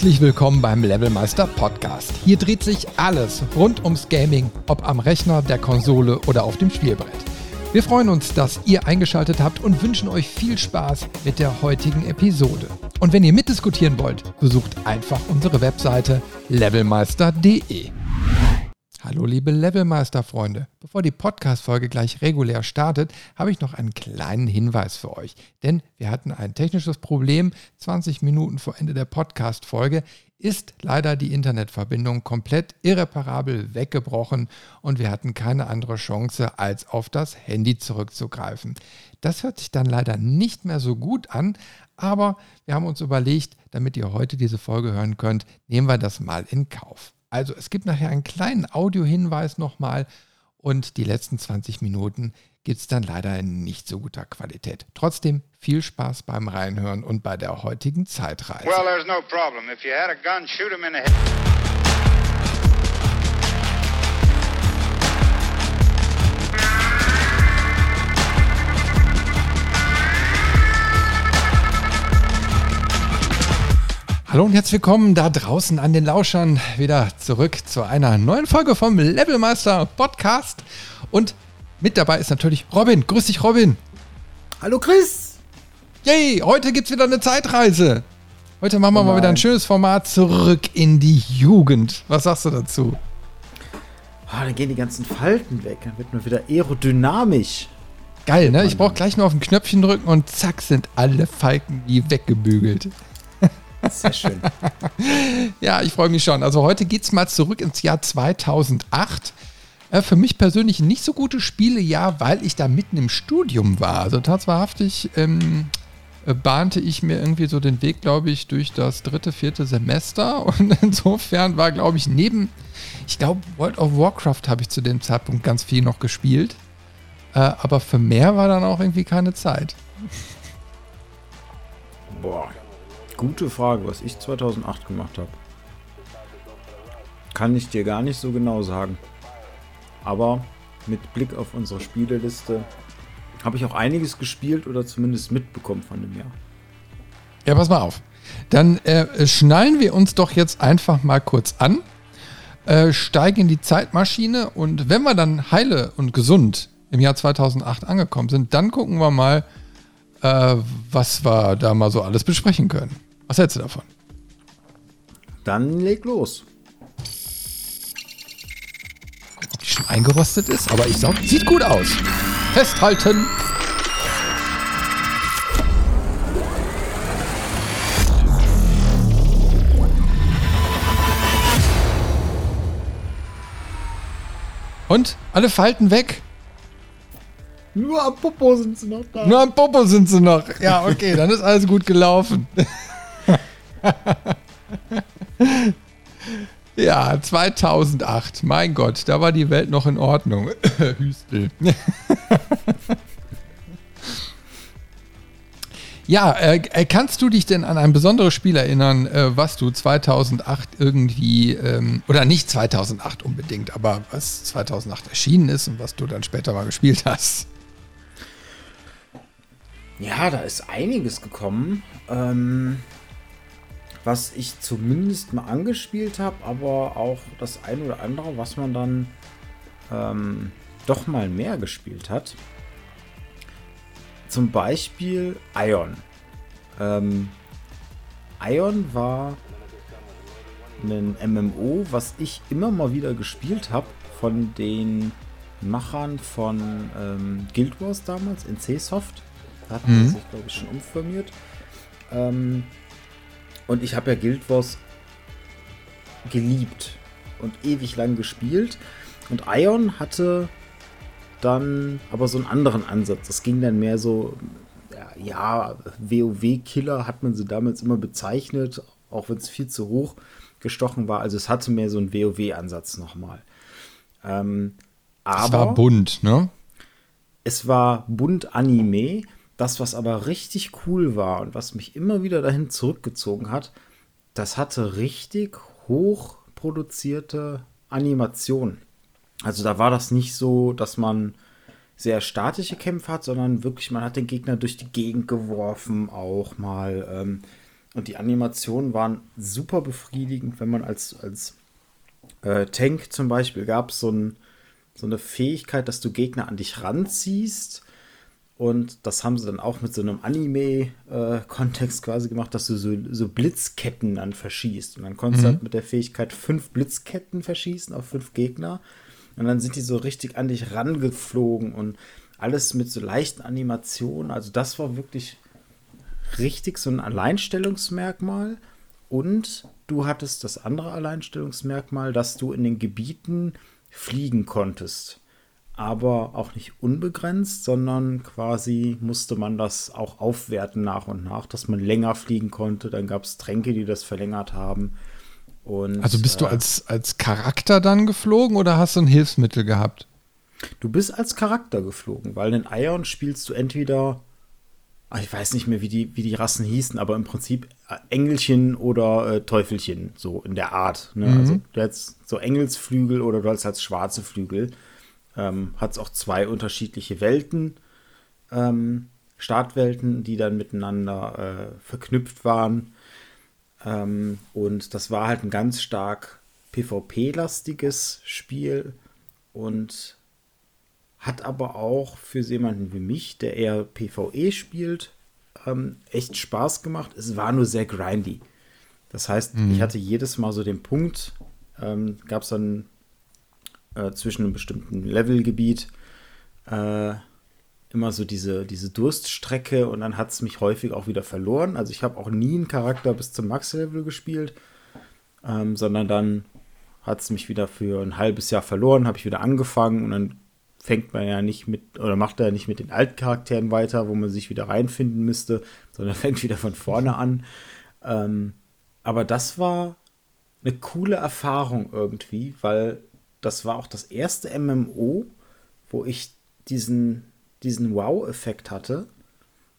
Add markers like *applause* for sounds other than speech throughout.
Herzlich willkommen beim Levelmeister Podcast. Hier dreht sich alles rund ums Gaming, ob am Rechner, der Konsole oder auf dem Spielbrett. Wir freuen uns, dass ihr eingeschaltet habt und wünschen euch viel Spaß mit der heutigen Episode. Und wenn ihr mitdiskutieren wollt, besucht einfach unsere Webseite levelmeister.de. Hallo liebe Levelmeister-Freunde. Bevor die Podcast-Folge gleich regulär startet, habe ich noch einen kleinen Hinweis für euch. Denn wir hatten ein technisches Problem. 20 Minuten vor Ende der Podcast-Folge ist leider die Internetverbindung komplett irreparabel weggebrochen und wir hatten keine andere Chance, als auf das Handy zurückzugreifen. Das hört sich dann leider nicht mehr so gut an, aber wir haben uns überlegt, damit ihr heute diese Folge hören könnt, nehmen wir das mal in Kauf. Also es gibt nachher einen kleinen Audiohinweis nochmal und die letzten 20 Minuten gibt es dann leider in nicht so guter Qualität. Trotzdem viel Spaß beim Reinhören und bei der heutigen Zeitreise. Well, there's no problem. If you had a gun, shoot him in the head. Hallo und herzlich willkommen da draußen an den Lauschern. Wieder zurück zu einer neuen Folge vom Levelmeister Podcast. Und mit dabei ist natürlich Robin. Grüß dich, Robin. Hallo, Chris. Yay, heute gibt es wieder eine Zeitreise. Heute machen wir oh mal wieder ein schönes Format zurück in die Jugend. Was sagst du dazu? Oh, dann gehen die ganzen Falten weg. Dann wird man wieder aerodynamisch. Geil, ne? Ich brauche gleich nur auf ein Knöpfchen drücken und zack sind alle Falken wie weggebügelt. Sehr schön. *laughs* ja, ich freue mich schon. Also heute geht es mal zurück ins Jahr 2008. Äh, für mich persönlich ein nicht so gutes Spielejahr, weil ich da mitten im Studium war. Also tatsächlich ähm, äh, bahnte ich mir irgendwie so den Weg, glaube ich, durch das dritte, vierte Semester. *laughs* Und insofern war, glaube ich, neben, ich glaube, World of Warcraft habe ich zu dem Zeitpunkt ganz viel noch gespielt. Äh, aber für mehr war dann auch irgendwie keine Zeit. Boah, Gute Frage, was ich 2008 gemacht habe. Kann ich dir gar nicht so genau sagen. Aber mit Blick auf unsere Spieleliste habe ich auch einiges gespielt oder zumindest mitbekommen von dem Jahr. Ja, pass mal auf. Dann äh, schnallen wir uns doch jetzt einfach mal kurz an, äh, steigen in die Zeitmaschine und wenn wir dann heile und gesund im Jahr 2008 angekommen sind, dann gucken wir mal, äh, was wir da mal so alles besprechen können. Was hältst du davon? Dann leg los. Ob die schon eingerostet ist, aber ich sag, sieht gut aus. Festhalten. Und? Alle Falten weg? Nur am Popo sind sie noch da. Nur am Popo sind sie noch. Ja, okay, dann ist alles gut gelaufen. *laughs* ja, 2008. Mein Gott, da war die Welt noch in Ordnung. *laughs* Hüstel. *laughs* ja, äh, äh, kannst du dich denn an ein besonderes Spiel erinnern, äh, was du 2008 irgendwie, ähm, oder nicht 2008 unbedingt, aber was 2008 erschienen ist und was du dann später mal gespielt hast? Ja, da ist einiges gekommen. Ähm, was ich zumindest mal angespielt habe, aber auch das ein oder andere, was man dann ähm, doch mal mehr gespielt hat. Zum Beispiel Ion. Ähm, Ion war ein MMO, was ich immer mal wieder gespielt habe von den Machern von ähm, Guild Wars damals in C-Soft. Da hatten mhm. sie sich, glaube ich, schon umformiert. Ähm, und ich habe ja Guild Wars geliebt und ewig lang gespielt. Und Ion hatte dann aber so einen anderen Ansatz. Das ging dann mehr so, ja, WoW-Killer hat man sie damals immer bezeichnet, auch wenn es viel zu hoch gestochen war. Also es hatte mehr so einen WoW-Ansatz nochmal. Ähm, aber es war bunt, ne? Es war bunt Anime das, was aber richtig cool war und was mich immer wieder dahin zurückgezogen hat, das hatte richtig hoch produzierte Animationen. Also da war das nicht so, dass man sehr statische Kämpfe hat, sondern wirklich, man hat den Gegner durch die Gegend geworfen, auch mal. Ähm, Und die Animationen waren super befriedigend, wenn man als, als äh, Tank zum Beispiel gab so ein, so eine Fähigkeit, dass du Gegner an dich ranziehst. Und das haben sie dann auch mit so einem Anime-Kontext äh, quasi gemacht, dass du so, so, Blitzketten dann verschießt. Und dann konntest mhm. du halt mit der Fähigkeit fünf Blitzketten verschießen auf fünf Gegner. Und dann sind die so richtig an dich rangeflogen und alles mit so leichten Animationen. Also das war wirklich richtig so ein Alleinstellungsmerkmal. Und du hattest das andere Alleinstellungsmerkmal, dass du in den Gebieten fliegen konntest. Aber auch nicht unbegrenzt, sondern quasi musste man das auch aufwerten nach und nach, dass man länger fliegen konnte. Dann gab es Tränke, die das verlängert haben. Und, also bist du äh, als, als Charakter dann geflogen oder hast du ein Hilfsmittel gehabt? Du bist als Charakter geflogen, weil in Ion spielst du entweder, ah, ich weiß nicht mehr, wie die, wie die Rassen hießen, aber im Prinzip äh, Engelchen oder äh, Teufelchen, so in der Art. Ne? Mhm. Also du hättest so Engelsflügel oder du hast halt schwarze Flügel. Ähm, hat es auch zwei unterschiedliche Welten, ähm, Startwelten, die dann miteinander äh, verknüpft waren. Ähm, und das war halt ein ganz stark PvP-lastiges Spiel und hat aber auch für jemanden wie mich, der eher PvE spielt, ähm, echt Spaß gemacht. Es war nur sehr grindy. Das heißt, mhm. ich hatte jedes Mal so den Punkt, ähm, gab es dann äh, zwischen einem bestimmten Levelgebiet äh, immer so diese, diese Durststrecke und dann hat es mich häufig auch wieder verloren. Also ich habe auch nie einen Charakter bis zum Max-Level gespielt, ähm, sondern dann hat es mich wieder für ein halbes Jahr verloren, habe ich wieder angefangen und dann fängt man ja nicht mit oder macht er ja nicht mit den alten Charakteren weiter, wo man sich wieder reinfinden müsste, sondern *laughs* fängt wieder von vorne an. Ähm, aber das war eine coole Erfahrung irgendwie, weil das war auch das erste MMO, wo ich diesen diesen Wow-Effekt hatte,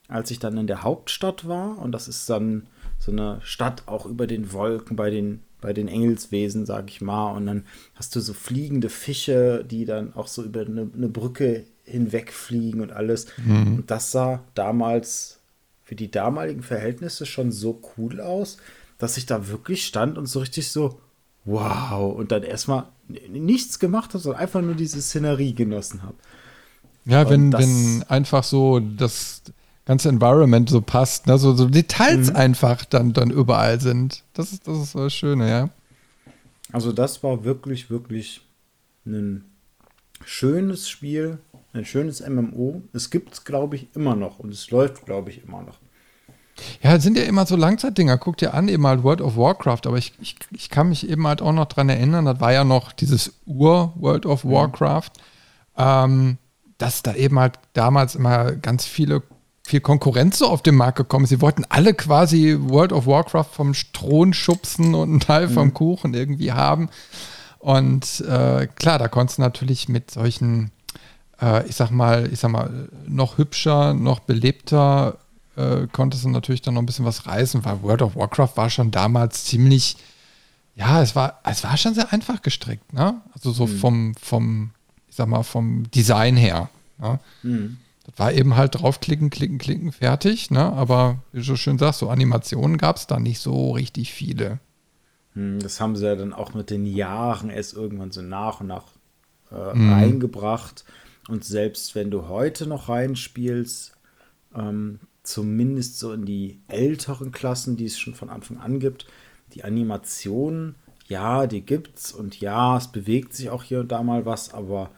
als ich dann in der Hauptstadt war. Und das ist dann so eine Stadt auch über den Wolken bei den, bei den Engelswesen, sag ich mal. Und dann hast du so fliegende Fische, die dann auch so über eine, eine Brücke hinwegfliegen und alles. Mhm. Und das sah damals für die damaligen Verhältnisse schon so cool aus, dass ich da wirklich stand und so richtig so, wow, und dann erstmal nichts gemacht habe, sondern einfach nur diese Szenerie genossen habe. Ja, wenn, wenn einfach so das ganze Environment so passt, ne? so, so Details mhm. einfach dann, dann überall sind. Das ist, das ist das Schöne, ja. Also das war wirklich, wirklich ein schönes Spiel, ein schönes MMO. Es gibt es, glaube ich, immer noch und es läuft, glaube ich, immer noch. Ja, es sind ja immer so Langzeitdinger. Guck dir an, eben halt World of Warcraft, aber ich, ich, ich kann mich eben halt auch noch dran erinnern, das war ja noch dieses Ur-World of mhm. Warcraft. Ähm, dass da eben halt damals immer ganz viele viel Konkurrenz so auf den Markt gekommen ist. Sie wollten alle quasi World of Warcraft vom Thron schubsen und einen Teil mhm. vom Kuchen irgendwie haben. Und äh, klar, da konntest du natürlich mit solchen, äh, ich sag mal, ich sag mal, noch hübscher, noch belebter, äh, konntest du natürlich dann noch ein bisschen was reißen, weil World of Warcraft war schon damals ziemlich, ja, es war, es war schon sehr einfach gestrickt, ne? Also so mhm. vom, vom ich sag mal, vom Design her. Ne? Mhm. Das war eben halt draufklicken, klicken, klicken, fertig. Ne? Aber wie du so schön sagst, so Animationen gab es da nicht so richtig viele. Hm, das haben sie ja dann auch mit den Jahren erst irgendwann so nach und nach äh, mhm. reingebracht. Und selbst wenn du heute noch reinspielst, ähm, zumindest so in die älteren Klassen, die es schon von Anfang an gibt, die Animationen, ja, die gibt's und ja, es bewegt sich auch hier und da mal was, aber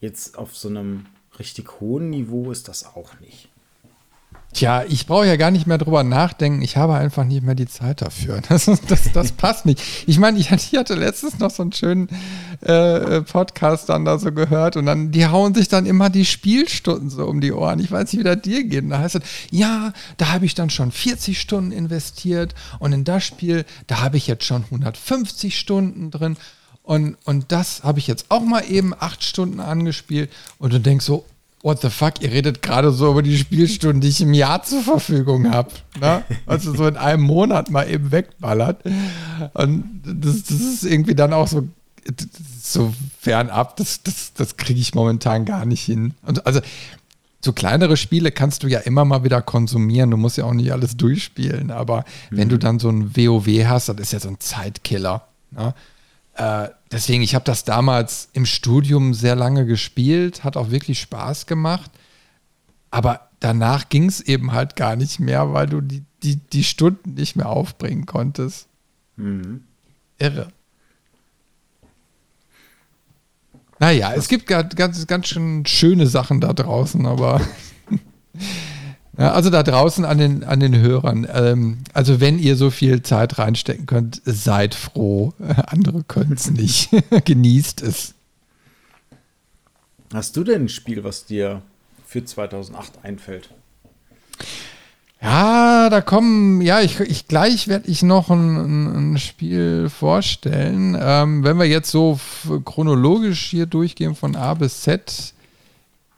jetzt auf so einem richtig hohen Niveau ist das auch nicht. Tja, ich brauche ja gar nicht mehr drüber nachdenken. Ich habe einfach nicht mehr die Zeit dafür. *laughs* Das, das, das passt nicht. Ich meine, ich hatte, letztens noch so einen schönen äh, Podcast dann da so gehört und dann, die hauen sich dann immer die Spielstunden so um die Ohren. Ich weiß nicht, wie das dir geht. Da heißt es, ja, da habe ich dann schon 40 Stunden investiert und in das Spiel, da habe ich jetzt schon 150 Stunden drin. Und, und das habe ich jetzt auch mal eben acht Stunden angespielt. Und du denkst so, what the fuck, ihr redet gerade so über die Spielstunden, die ich im Jahr zur Verfügung habe. Ne? Also so in einem Monat mal eben wegballert. Und das, das ist irgendwie dann auch so, so fernab, das, das, das kriege ich momentan gar nicht hin. Und also so kleinere Spiele kannst du ja immer mal wieder konsumieren. Du musst ja auch nicht alles durchspielen. Aber mhm. wenn du mhm. dann so ein WoW hast, das ist ja so ein Zeitkiller. Ne? Äh, deswegen, ich habe das damals im Studium sehr lange gespielt, hat auch wirklich Spaß gemacht. Aber danach ging es eben halt gar nicht mehr, weil du die, die, die Stunden nicht mehr aufbringen konntest. Mhm. Irre. Naja, es gibt ganz, ganz schön schöne Sachen da draußen, aber *laughs* ja, also da draußen an den, an den Hörern. Ähm, also wenn ihr so viel Zeit reinstecken könnt, seid froh. *laughs* Andere können es nicht. *laughs* Genießt es. Hast du denn ein Spiel, was dir für 2008 einfällt? Ja, da kommen, ja, ich, ich gleich werde ich noch ein, ein Spiel vorstellen. Ähm, wenn wir jetzt so chronologisch hier durchgehen von A bis Z,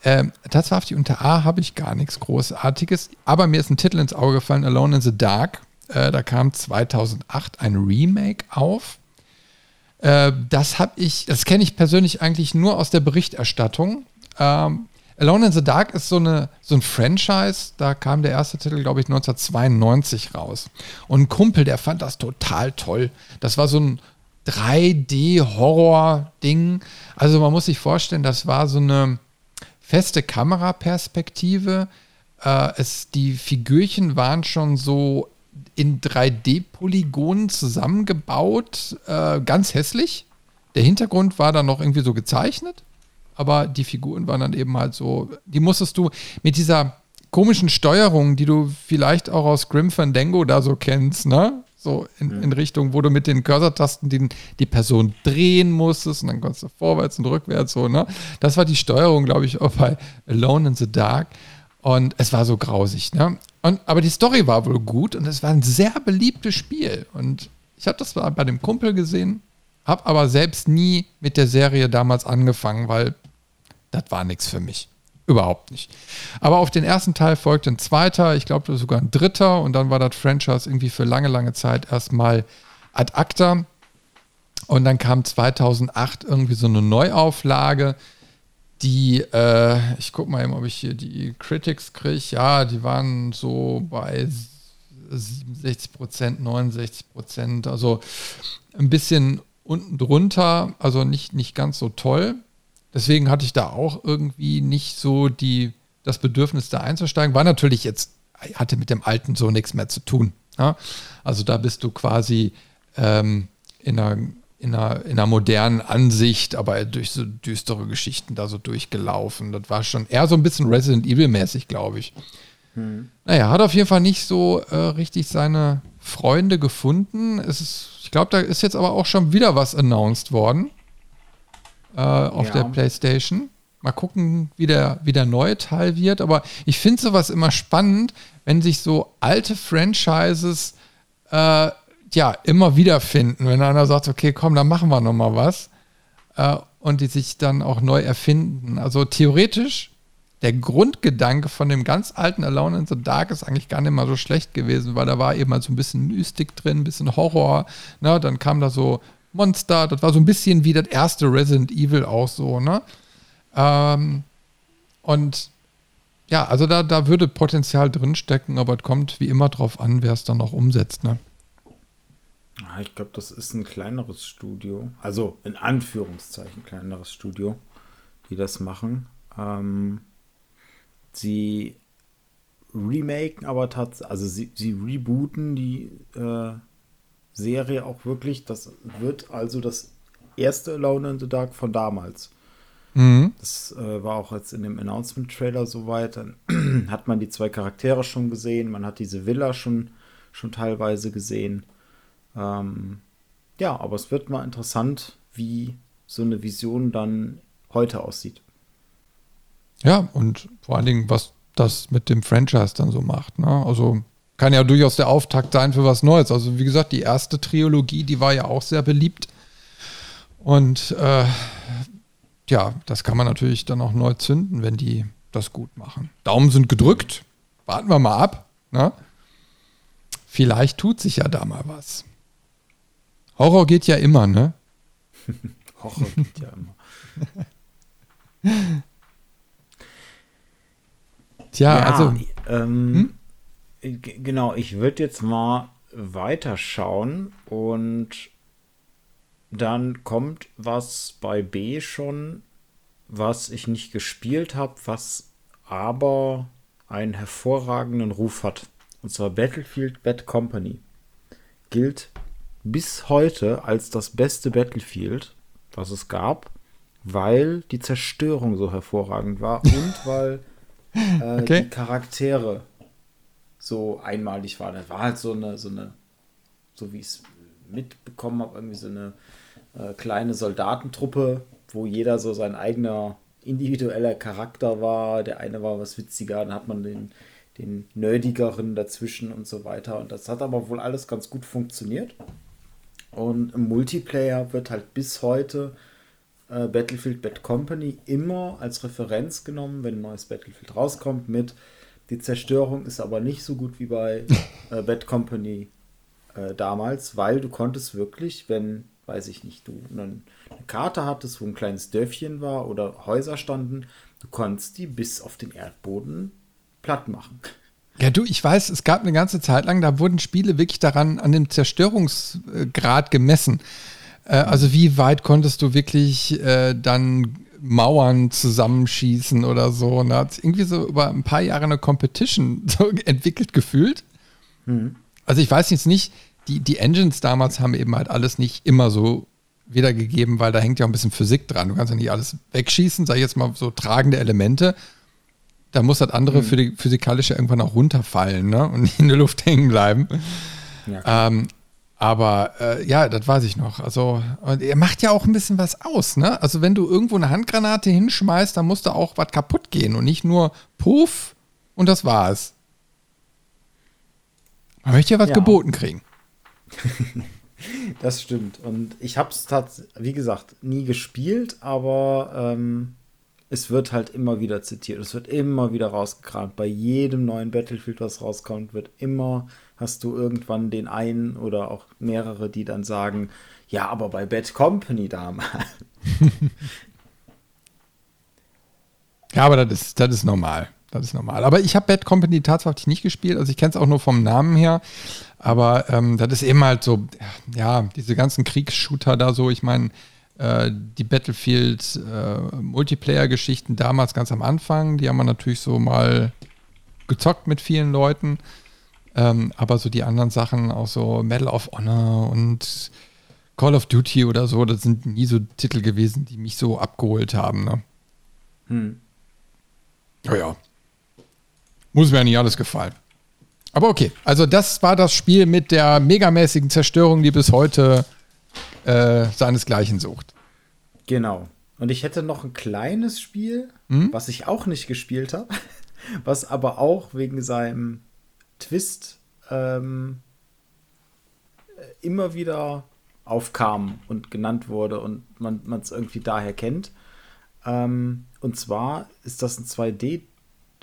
äh, tatsächlich unter A habe ich gar nichts Großartiges, aber mir ist ein Titel ins Auge gefallen, Alone in the Dark. Äh, da kam 2008 ein Remake auf. Äh, das habe ich, das kenne ich persönlich eigentlich nur aus der Berichterstattung. Ähm, Alone in the Dark ist so, eine, so ein Franchise, da kam der erste Titel, glaube ich, 1992 raus. Und ein Kumpel, der fand das total toll. Das war so ein 3D-Horror-Ding. Also man muss sich vorstellen, das war so eine feste Kameraperspektive. Äh, es, die Figürchen waren schon so in 3D-Polygonen zusammengebaut, äh, ganz hässlich. Der Hintergrund war dann noch irgendwie so gezeichnet aber die Figuren waren dann eben halt so, die musstest du mit dieser komischen Steuerung, die du vielleicht auch aus Grim Fandango da so kennst, ne? So in, mhm. in Richtung, wo du mit den Cursor-Tasten die, die Person drehen musstest und dann konntest du vorwärts und rückwärts so, ne? Das war die Steuerung, glaube ich, auch bei Alone in the Dark. Und es war so grausig, ne? Und, aber die Story war wohl gut und es war ein sehr beliebtes Spiel. Und ich habe das bei dem Kumpel gesehen, habe aber selbst nie mit der Serie damals angefangen, weil das war nichts für mich. Überhaupt nicht. Aber auf den ersten Teil folgte ein zweiter, ich glaube sogar ein dritter und dann war das Franchise irgendwie für lange, lange Zeit erstmal ad acta. Und dann kam 2008 irgendwie so eine Neuauflage, die, äh, ich gucke mal eben, ob ich hier die Critics kriege. Ja, die waren so bei 67 Prozent, 69 Prozent, also ein bisschen unten drunter, also nicht, nicht ganz so toll. Deswegen hatte ich da auch irgendwie nicht so die, das Bedürfnis, da einzusteigen. War natürlich jetzt, hatte mit dem Alten so nichts mehr zu tun. Ja? Also da bist du quasi ähm, in, einer, in, einer, in einer modernen Ansicht, aber durch so düstere Geschichten da so durchgelaufen. Das war schon eher so ein bisschen Resident Evil-mäßig, glaube ich. Hm. Naja, hat auf jeden Fall nicht so äh, richtig seine Freunde gefunden. Es ist, ich glaube, da ist jetzt aber auch schon wieder was announced worden äh, auf ja. der PlayStation. Mal gucken, wie der, wie der neue Teil wird. Aber ich finde sowas immer spannend, wenn sich so alte Franchises äh, ja immer wiederfinden. Wenn einer sagt, okay, komm, dann machen wir noch mal was. Äh, und die sich dann auch neu erfinden. Also theoretisch, der Grundgedanke von dem ganz alten Alone in the Dark ist eigentlich gar nicht mal so schlecht gewesen, weil da war eben halt so ein bisschen Mystik drin, ein bisschen Horror. Ne? Dann kam da so Monster. Das war so ein bisschen wie das erste Resident Evil auch so, ne? Ähm, und ja, also da, da würde Potenzial drinstecken, aber es kommt wie immer drauf an, wer es dann noch umsetzt, ne? Ah, ich glaube, das ist ein kleineres Studio. Also in Anführungszeichen kleineres Studio, die das machen. Ähm, sie remaken aber tatsächlich, also sie, sie rebooten die äh, Serie auch wirklich. Das wird also das erste Alone in the Dark von damals. Mhm. Das äh, war auch jetzt in dem Announcement-Trailer soweit. Dann *clears throat* hat man die zwei Charaktere schon gesehen, man hat diese Villa schon, schon teilweise gesehen. Ähm, ja, aber es wird mal interessant, wie so eine Vision dann heute aussieht. Ja, und vor allen Dingen, was das mit dem Franchise dann so macht. Ne? Also kann ja durchaus der Auftakt sein für was Neues. Also wie gesagt, die erste Trilogie, die war ja auch sehr beliebt. Und äh, ja, das kann man natürlich dann auch neu zünden, wenn die das gut machen. Daumen sind gedrückt. Warten wir mal ab. Ne? Vielleicht tut sich ja da mal was. Horror geht ja immer, ne? *laughs* Horror geht ja immer. *laughs* Tja, ja, also. Ähm, hm? Genau, ich würde jetzt mal weiterschauen und dann kommt was bei B schon, was ich nicht gespielt habe, was aber einen hervorragenden Ruf hat. Und zwar Battlefield Bad Company. Gilt bis heute als das beste Battlefield, was es gab, weil die Zerstörung so hervorragend war und weil äh, *laughs* okay. die Charaktere so einmalig waren. Das war halt so eine, so eine, so wie ich es mitbekommen habe, irgendwie so eine äh, kleine Soldatentruppe, wo jeder so sein eigener individueller Charakter war. Der eine war was witziger, dann hat man den, den nerdigeren dazwischen und so weiter. Und das hat aber wohl alles ganz gut funktioniert. Und im Multiplayer wird halt bis heute äh, Battlefield Bad Company immer als Referenz genommen, wenn ein neues Battlefield rauskommt, mit die Zerstörung ist aber nicht so gut wie bei *laughs* äh, Bad Company äh, damals, weil du konntest wirklich, wenn, weiß ich nicht, du eine Karte hattest, wo ein kleines Dörfchen war oder Häuser standen, du konntest die bis auf den Erdboden platt machen. Ja, du, ich weiß, es gab eine ganze Zeit lang, da wurden Spiele wirklich daran an dem Zerstörungsgrad gemessen. Äh, also wie weit konntest du wirklich äh, dann Mauern zusammenschießen oder so. Und da hat irgendwie so über ein paar Jahre eine Competition *laughs* so entwickelt gefühlt. Mhm. Also ich weiß jetzt nicht, die, die Engines damals haben eben halt alles nicht immer so wiedergegeben, weil da hängt ja auch ein bisschen Physik dran. Du kannst ja nicht alles wegschießen, sag ich jetzt mal so tragende Elemente da muss das andere mhm. für die physikalische irgendwann auch runterfallen ne? und nicht in der Luft *laughs* hängen bleiben. Ja, ähm, aber äh, ja, das weiß ich noch. Also, und er macht ja auch ein bisschen was aus, ne? Also, wenn du irgendwo eine Handgranate hinschmeißt, dann muss da auch was kaputt gehen und nicht nur Puff und das war's. Man möchte ja was ja. geboten kriegen. *laughs* das stimmt. Und ich habe es tatsächlich, wie gesagt, nie gespielt, aber ähm, es wird halt immer wieder zitiert, es wird immer wieder rausgekramt. Bei jedem neuen Battlefield, was rauskommt, wird immer, hast du irgendwann den einen oder auch mehrere, die dann sagen, ja, aber bei Bad Company damals. *laughs* ja, aber das ist, das ist normal. Das ist normal. Aber ich habe Bad Company tatsächlich nicht gespielt. Also ich kenne es auch nur vom Namen her. Aber ähm, das ist eben halt so, ja, diese ganzen Kriegsshooter da so. Ich meine, äh, die Battlefield äh, Multiplayer-Geschichten damals ganz am Anfang, die haben wir natürlich so mal gezockt mit vielen Leuten. Ähm, aber so die anderen Sachen, auch so Medal of Honor und Call of Duty oder so, das sind nie so Titel gewesen, die mich so abgeholt haben. Ne? Hm. Oh ja. Muss mir ja nicht alles gefallen. Aber okay, also das war das Spiel mit der megamäßigen Zerstörung, die bis heute äh, seinesgleichen sucht. Genau. Und ich hätte noch ein kleines Spiel, hm? was ich auch nicht gespielt habe, *laughs* was aber auch wegen seinem Twist ähm, immer wieder aufkam und genannt wurde und man es irgendwie daher kennt. Ähm, und zwar ist das ein 2D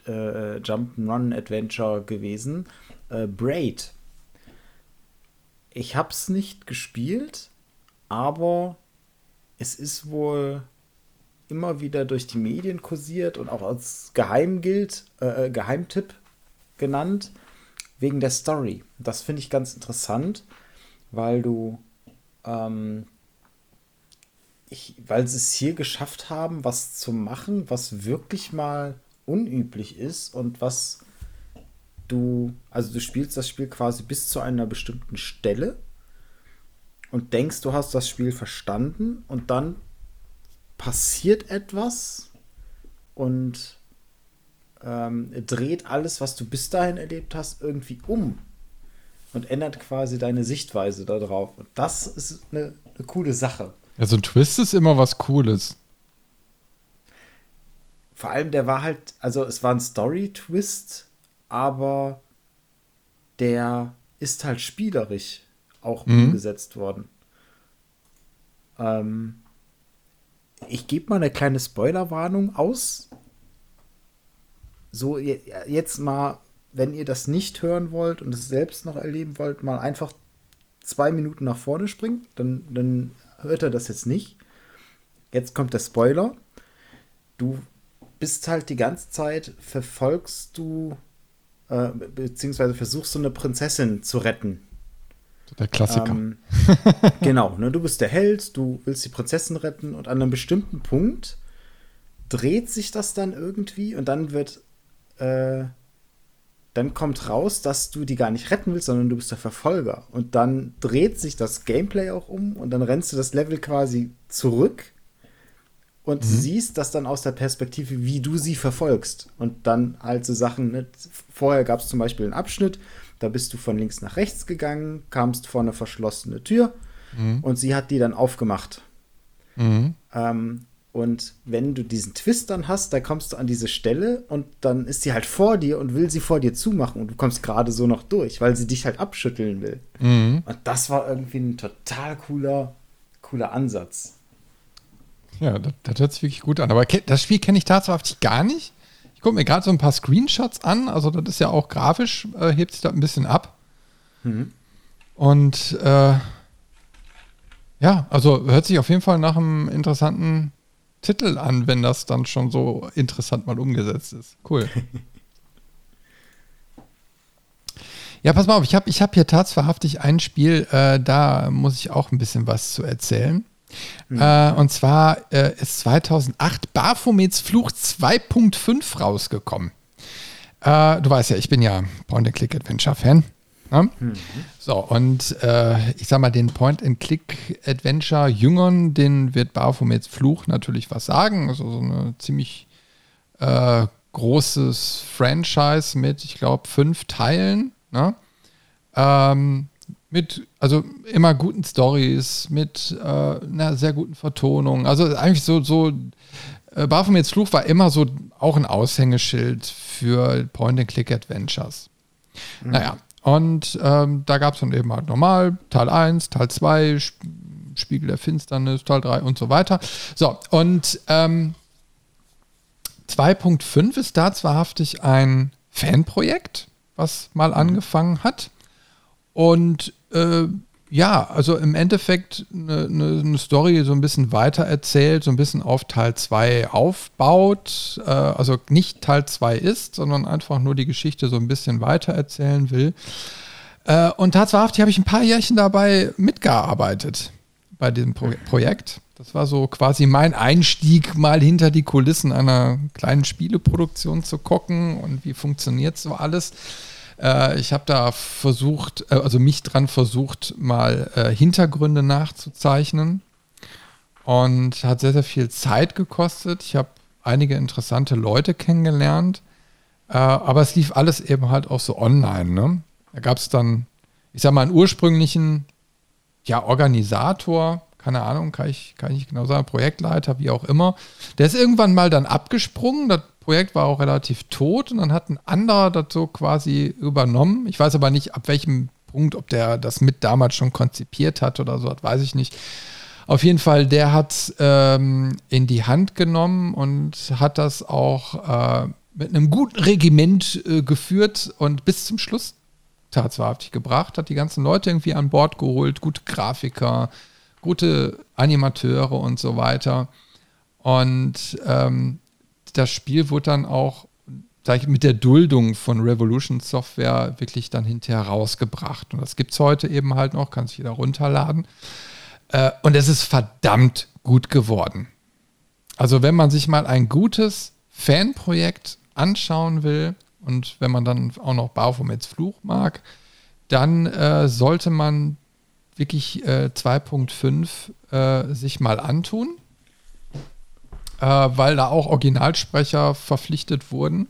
äh, Jump'n'Run Adventure gewesen. Äh, Braid. Ich habe es nicht gespielt, aber es ist wohl immer wieder durch die Medien kursiert und auch als Geheim gilt, äh, äh, Geheimtipp genannt, wegen der Story. Das finde ich ganz interessant, weil du, ähm, ich, weil sie es hier geschafft haben, was zu machen, was wirklich mal unüblich ist und was du, also du spielst das Spiel quasi bis zu einer bestimmten Stelle und denkst, du hast das Spiel verstanden und dann passiert etwas und ähm, dreht alles, was du bis dahin erlebt hast, irgendwie um und ändert quasi deine Sichtweise darauf. Und das ist eine, eine coole Sache. Ja, so ein Twist ist immer was Cooles. Vor allem, der war halt, also es war ein Story-Twist, aber der ist halt spielerisch auch mhm. umgesetzt worden. Ähm, ich gebe mal eine kleine Spoilerwarnung aus. So, jetzt mal, wenn ihr das nicht hören wollt und es selbst noch erleben wollt, mal einfach zwei Minuten nach vorne springen, dann, dann hört er das jetzt nicht. Jetzt kommt der Spoiler. Du bist halt die ganze Zeit, verfolgst du, äh, beziehungsweise versuchst du eine Prinzessin zu retten. Der Klassiker. Ähm, *laughs* genau, ne, du bist der Held, du willst die Prinzessin retten und an einem bestimmten Punkt dreht sich das dann irgendwie und dann wird, äh, dann kommt raus, dass du die gar nicht retten willst, sondern du bist der Verfolger. Und dann dreht sich das Gameplay auch um und dann rennst du das Level quasi zurück und mhm. siehst das dann aus der Perspektive, wie du sie verfolgst. Und dann halt so Sachen, ne? vorher gab es zum Beispiel einen Abschnitt, da bist du von links nach rechts gegangen, kamst vor eine verschlossene Tür mhm. und sie hat die dann aufgemacht. Mhm. Ähm, und wenn du diesen Twist dann hast, da kommst du an diese Stelle und dann ist sie halt vor dir und will sie vor dir zumachen und du kommst gerade so noch durch, weil sie dich halt abschütteln will. Mhm. Und das war irgendwie ein total cooler, cooler Ansatz. Ja, das, das hört sich wirklich gut an. Aber das Spiel kenne ich tatsächlich gar nicht. Ich gucke mir gerade so ein paar Screenshots an. Also, das ist ja auch grafisch, äh, hebt sich da ein bisschen ab. Mhm. Und äh, ja, also hört sich auf jeden Fall nach einem interessanten Titel an, wenn das dann schon so interessant mal umgesetzt ist. Cool. *laughs* ja, pass mal auf, ich habe ich hab hier tatsächlich ein Spiel, äh, da muss ich auch ein bisschen was zu erzählen. Mhm. Äh, und zwar äh, ist 2008 Baphomets Fluch 2.5 rausgekommen. Äh, du weißt ja, ich bin ja Point-and-Click-Adventure-Fan. Ne? Mhm. So, und äh, ich sag mal, den Point-and-Click-Adventure-Jüngern, den wird Baphomets Fluch natürlich was sagen. Also so eine ziemlich äh, großes Franchise mit, ich glaube, fünf Teilen. Ne? Ähm, mit, also immer guten Stories, mit äh, einer sehr guten Vertonung. Also eigentlich so, so äh, Baphomets Fluch war immer so auch ein Aushängeschild für Point-and-Click-Adventures. Mhm. Naja, und ähm, da gab es dann eben halt normal, Teil 1, Teil 2, Spiegel der Finsternis, Teil 3 und so weiter. So, und ähm, 2.5 ist da zwahrhaftig ein Fanprojekt, was mal mhm. angefangen hat. Und äh, ja, also im Endeffekt eine, eine, eine, Story so ein bisschen weiter erzählt, so ein bisschen auf Teil 2 aufbaut. Äh, also nicht Teil 2 ist, sondern einfach nur die Geschichte so ein bisschen weiter erzählen will. Äh, und tatsächlich habe ich ein paar Jährchen dabei mitgearbeitet bei diesem Pro Projekt. Das war so quasi mein Einstieg, mal hinter die Kulissen einer kleinen Spieleproduktion zu gucken und wie funktioniert so alles. Äh, ich habe da versucht, äh, also mich dran versucht, mal äh, Hintergründe nachzuzeichnen. Und hat sehr, sehr viel Zeit gekostet. Ich habe einige interessante Leute kennengelernt. Äh, aber es lief alles eben halt auch so online. Ne? Da gab es dann, ich sag mal, einen ursprünglichen ja, Organisator, keine Ahnung, kann ich, kann ich genau sagen, Projektleiter, wie auch immer. Der ist irgendwann mal dann abgesprungen. Das Projekt war auch relativ tot und dann hat ein anderer so quasi übernommen. Ich weiß aber nicht, ab welchem Punkt, ob der das mit damals schon konzipiert hat oder so, das weiß ich nicht. Auf jeden Fall, der hat ähm, in die Hand genommen und hat das auch äh, mit einem guten Regiment äh, geführt und bis zum Schluss tatsächlich gebracht, hat die ganzen Leute irgendwie an Bord geholt, gute Grafiker, gute Animateure und so weiter. Und ähm, das Spiel wurde dann auch ich, mit der Duldung von Revolution Software wirklich dann hinterher rausgebracht. Und das gibt es heute eben halt noch, kann sich jeder runterladen. Äh, und es ist verdammt gut geworden. Also wenn man sich mal ein gutes Fanprojekt anschauen will und wenn man dann auch noch Baphomets Fluch mag, dann äh, sollte man wirklich äh, 2.5 äh, sich mal antun äh, weil da auch Originalsprecher verpflichtet wurden.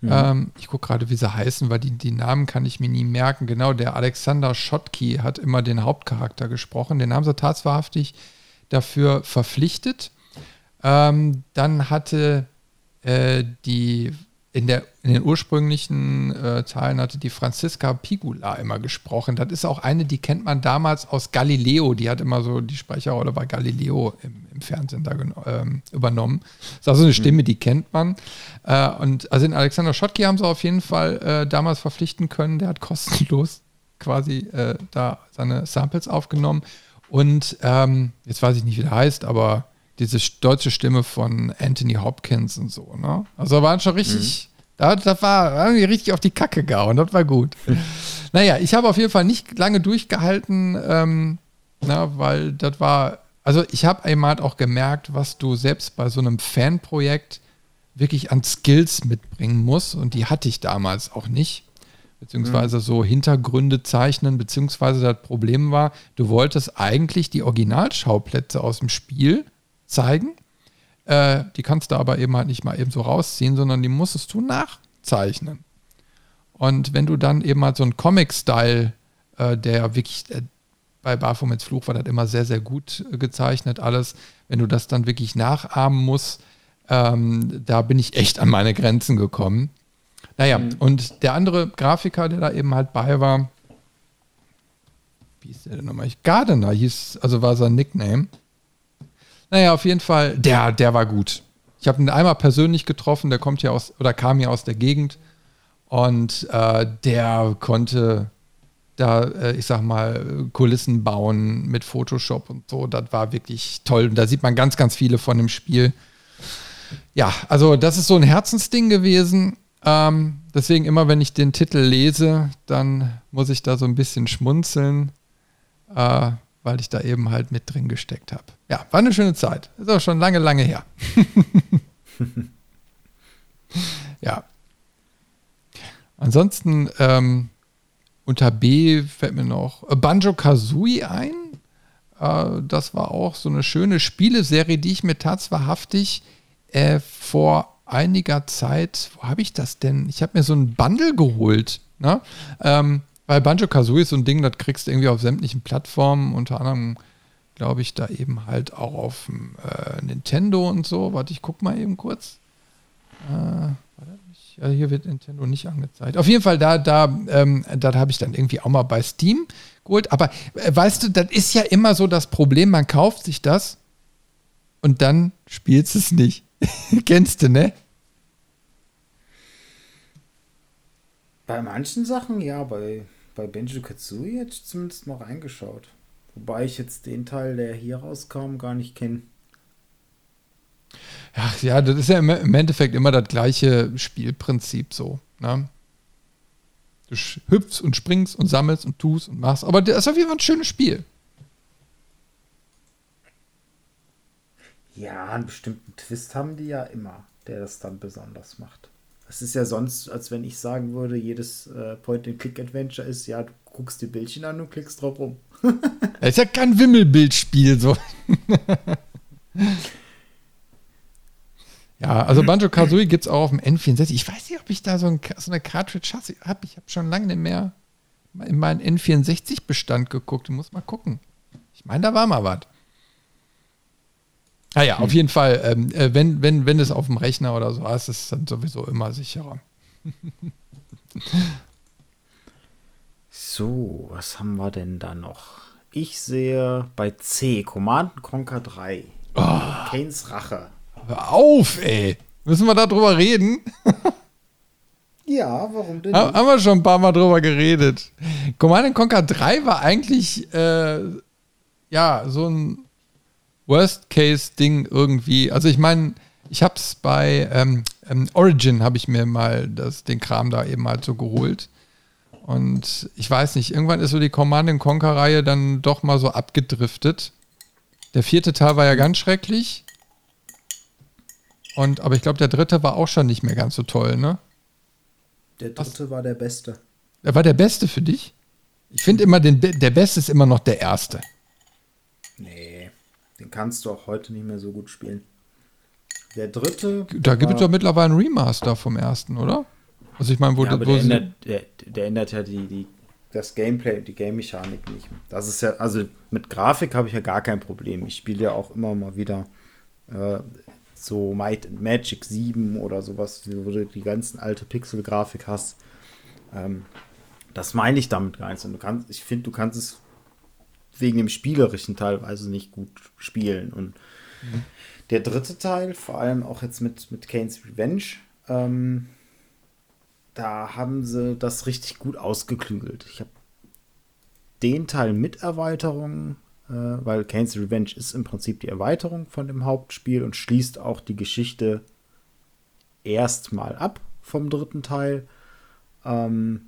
Mhm. Ähm, ich gucke gerade, wie sie heißen, weil die, die Namen kann ich mir nie merken. Genau, der Alexander Schottky hat immer den Hauptcharakter gesprochen. Den haben sie tatsächlich dafür verpflichtet. Ähm, dann hatte äh, die in, der, in den ursprünglichen äh, Teilen hatte die Franziska Pigula immer gesprochen. Das ist auch eine, die kennt man damals aus Galileo. Die hat immer so die Sprecherrolle bei Galileo im, im Fernsehen da ähm, übernommen. Das ist also eine Stimme, die kennt man. Äh, und also den Alexander Schottky haben sie auf jeden Fall äh, damals verpflichten können. Der hat kostenlos quasi äh, da seine Samples aufgenommen. Und ähm, jetzt weiß ich nicht, wie der heißt, aber diese deutsche Stimme von Anthony Hopkins und so, ne? Also waren schon richtig, mhm. da, das war irgendwie richtig auf die Kacke gehauen, das war gut. *laughs* naja, ich habe auf jeden Fall nicht lange durchgehalten, ähm, na, weil das war, also ich habe einmal auch gemerkt, was du selbst bei so einem Fanprojekt wirklich an Skills mitbringen musst und die hatte ich damals auch nicht beziehungsweise mhm. so Hintergründe zeichnen, beziehungsweise das Problem war, du wolltest eigentlich die Originalschauplätze aus dem Spiel zeigen. Äh, die kannst du aber eben halt nicht mal eben so rausziehen, sondern die musstest du nachzeichnen. Und wenn du dann eben halt so einen Comic-Style, äh, der wirklich äh, bei Baphomets Fluch war das immer sehr, sehr gut äh, gezeichnet, alles. Wenn du das dann wirklich nachahmen musst, ähm, da bin ich echt an meine Grenzen gekommen. Naja, mhm. und der andere Grafiker, der da eben halt bei war, wie ist der denn nochmal? Gardener hieß, also war sein Nickname. Naja, auf jeden Fall, der, der war gut. Ich habe ihn einmal persönlich getroffen, der kommt ja aus, oder kam ja aus der Gegend. Und äh, der konnte da, äh, ich sag mal, Kulissen bauen mit Photoshop und so. Das war wirklich toll. Und da sieht man ganz, ganz viele von dem Spiel. Ja, also das ist so ein Herzensding gewesen. Ähm, deswegen immer, wenn ich den Titel lese, dann muss ich da so ein bisschen schmunzeln, äh, weil ich da eben halt mit drin gesteckt habe. Ja, war eine schöne Zeit. Ist auch schon lange, lange her. *laughs* ja. Ansonsten ähm, unter B fällt mir noch äh, Banjo Kazooie ein. Äh, das war auch so eine schöne Spieleserie, die ich mir tatsächlich äh, vor einiger Zeit, wo habe ich das denn? Ich habe mir so ein Bundle geholt, ne? Ähm, weil Banjo Kazooie ist so ein Ding, das kriegst du irgendwie auf sämtlichen Plattformen, unter anderem glaube ich da eben halt auch auf dem äh, Nintendo und so. Warte, ich guck mal eben kurz. Äh, ja, hier wird Nintendo nicht angezeigt. Auf jeden Fall, da, da, ähm, da habe ich dann irgendwie auch mal bei Steam geholt. Aber äh, weißt du, das ist ja immer so das Problem, man kauft sich das und dann spielt es nicht. *laughs* Kennst du, ne? Bei manchen Sachen ja, bei, bei Benjo Kazooie hätte zumindest noch reingeschaut. Wobei ich jetzt den Teil, der hier rauskam, gar nicht kenne. Ach ja, das ist ja im Endeffekt immer das gleiche Spielprinzip so. Ne? Du hüpfst und springst und sammelst und tust und machst. Aber das ist auf jeden Fall ein schönes Spiel. Ja, einen bestimmten Twist haben die ja immer, der das dann besonders macht. Es ist ja sonst, als wenn ich sagen würde, jedes äh, Point-and-Click-Adventure ist, ja, du guckst die Bildchen an und klickst drauf rum. *laughs* das ist ja kein Wimmelbildspiel, so. *laughs* ja, also Banjo Kazooie gibt es auch auf dem N64. Ich weiß nicht, ob ich da so, ein, so eine Cartridge habe. Ich habe schon lange nicht mehr in meinen N64-Bestand geguckt. Ich muss mal gucken. Ich meine, da war mal was. Ah ja, auf jeden Fall, ähm, äh, wenn, wenn, wenn es auf dem Rechner oder so ist, ist es dann sowieso immer sicherer. so, was haben wir denn da noch? Ich sehe bei C, Command Conquer 3. Oh. Kanes Rache. Hör auf, ey. Müssen wir darüber reden? *laughs* ja, warum denn? Nicht? Haben wir schon ein paar Mal drüber geredet. Command Conquer 3 war eigentlich, äh, ja, so ein Worst-Case-Ding irgendwie. Also ich meine, ich habe es bei ähm, ähm, Origin, habe ich mir mal das, den Kram da eben halt so geholt. Und ich weiß nicht, irgendwann ist so die Command Conquer-Reihe dann doch mal so abgedriftet. Der vierte Teil war ja ganz schrecklich. Und, aber ich glaube, der dritte war auch schon nicht mehr ganz so toll, ne? Der dritte Was? war der beste. Der war der beste für dich? Ich finde immer, den, der beste ist immer noch der erste. Nee. Den kannst du auch heute nicht mehr so gut spielen. Der dritte. Da gibt es doch mittlerweile einen Remaster vom ersten, oder? Also ich meine, wo, ja, aber wo der, ändert, der, der, ändert ja die, die, das Gameplay und die Game-Mechanik nicht. Das ist ja, also mit Grafik habe ich ja gar kein Problem. Ich spiele ja auch immer mal wieder äh, so Might and Magic 7 oder sowas, wo du die ganzen alte Pixel-Grafik hast. Ähm, das meine ich damit gar nicht. Und du kannst, ich finde, du kannst es wegen dem Spielerischen teilweise nicht gut spielen. Und mhm. der dritte Teil, vor allem auch jetzt mit, mit Kane's Revenge, ähm, da haben sie das richtig gut ausgeklügelt. Ich habe den Teil mit Erweiterungen weil Kane's Revenge ist im Prinzip die Erweiterung von dem Hauptspiel und schließt auch die Geschichte erstmal ab vom dritten Teil. Ähm,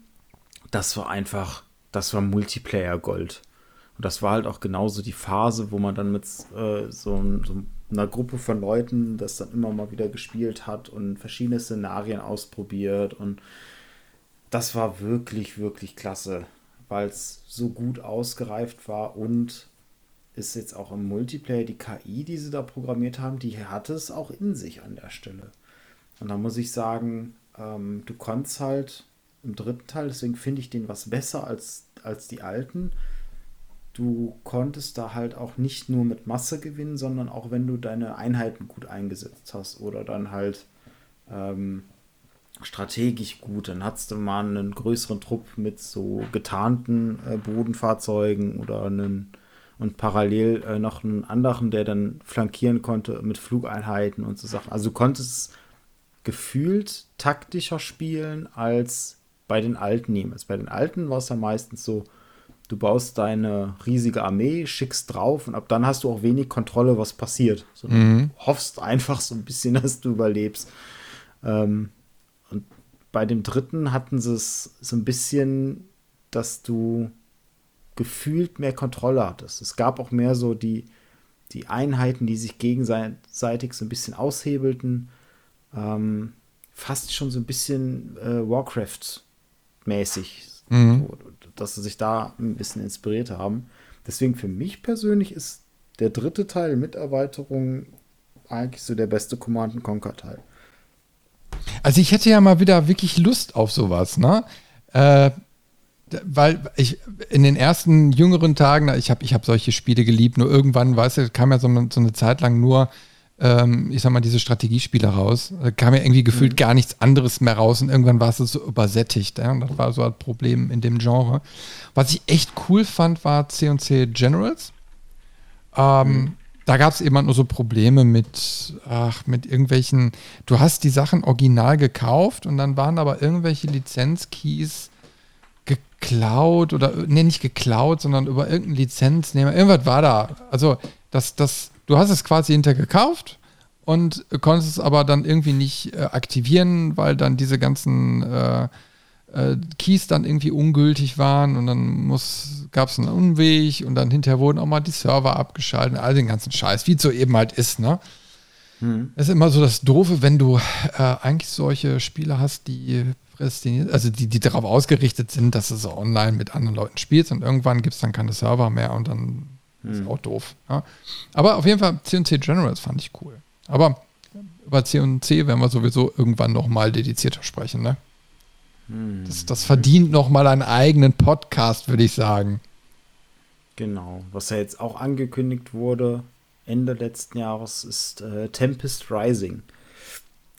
das war einfach, das war Multiplayer Gold. Und das war halt auch genauso die Phase, wo man dann mit äh, so, so, einer Gruppe von Leuten das dann immer mal wieder gespielt hat und verschiedene Szenarien ausprobiert. Und das war wirklich, wirklich klasse, weil es so gut ausgereift war und ist jetzt auch im Multiplayer die KI, die sie da programmiert haben, die hatte es auch in sich an der Stelle. Und da muss ich sagen, ähm, du konntest halt im dritten Teil, deswegen finde ich den was besser als, als die alten. Du konntest da halt auch nicht nur mit Masse gewinnen, sondern auch wenn du deine Einheiten gut eingesetzt hast oder dann halt ähm, strategisch gut. Dann hattest du mal einen größeren Trupp mit so getarnten äh, Bodenfahrzeugen oder einen und parallel äh, noch einen anderen, der dann flankieren konnte mit Flugeinheiten und so Sachen. Also du konntest gefühlt taktischer spielen als bei den alten niemals. Bei den alten war es ja meistens so, du baust deine riesige Armee, schickst drauf und ab dann hast du auch wenig Kontrolle, was passiert. So, mhm. Du hoffst einfach so ein bisschen, *laughs* dass du überlebst. Ähm, und bei dem dritten hatten sie es so ein bisschen, dass du gefühlt mehr Kontrolle hattest. Es gab auch mehr so die, die Einheiten, die sich gegenseitig so ein bisschen aushebelten. Ähm, fast schon so ein bisschen äh, Warcraft-mäßig, mhm. dass sie sich da ein bisschen inspiriert haben. Deswegen für mich persönlich ist der dritte Teil mit Erweiterung eigentlich so der beste Command Conquer Teil. Also ich hätte ja mal wieder wirklich Lust auf sowas, ne? Äh, weil ich in den ersten jüngeren Tagen, ich habe ich hab solche Spiele geliebt, nur irgendwann, weißt du, kam ja so, so eine Zeit lang nur, ähm, ich sag mal, diese Strategiespiele raus. Da kam ja irgendwie gefühlt mhm. gar nichts anderes mehr raus und irgendwann war es so übersättigt. Ja? Und das war so ein Problem in dem Genre. Was ich echt cool fand, war C&C Generals. Ähm, mhm. Da gab es eben halt nur so Probleme mit, ach, mit irgendwelchen, du hast die Sachen original gekauft und dann waren aber irgendwelche Lizenzkeys geklaut oder, nee, nicht geklaut, sondern über irgendeinen Lizenznehmer. Irgendwas war da. Also, das, das, du hast es quasi hinter gekauft und konntest es aber dann irgendwie nicht äh, aktivieren, weil dann diese ganzen äh, äh, Keys dann irgendwie ungültig waren und dann gab es einen Unweg und dann hinterher wurden auch mal die Server abgeschaltet, all den ganzen Scheiß, wie es so eben halt ist, ne? Hm. ist immer so das Doofe, wenn du äh, eigentlich solche Spiele hast, die prädestiniert, also die, die darauf ausgerichtet sind, dass du so online mit anderen Leuten spielst und irgendwann gibt es dann keine Server mehr und dann hm. ist auch doof. Ja. Aber auf jeden Fall C&C Generals fand ich cool. Aber über C&C werden wir sowieso irgendwann nochmal dedizierter sprechen, ne? Hm. Das, das verdient nochmal einen eigenen Podcast, würde ich sagen. Genau. Was ja jetzt auch angekündigt wurde, Ende letzten Jahres, ist äh, Tempest Rising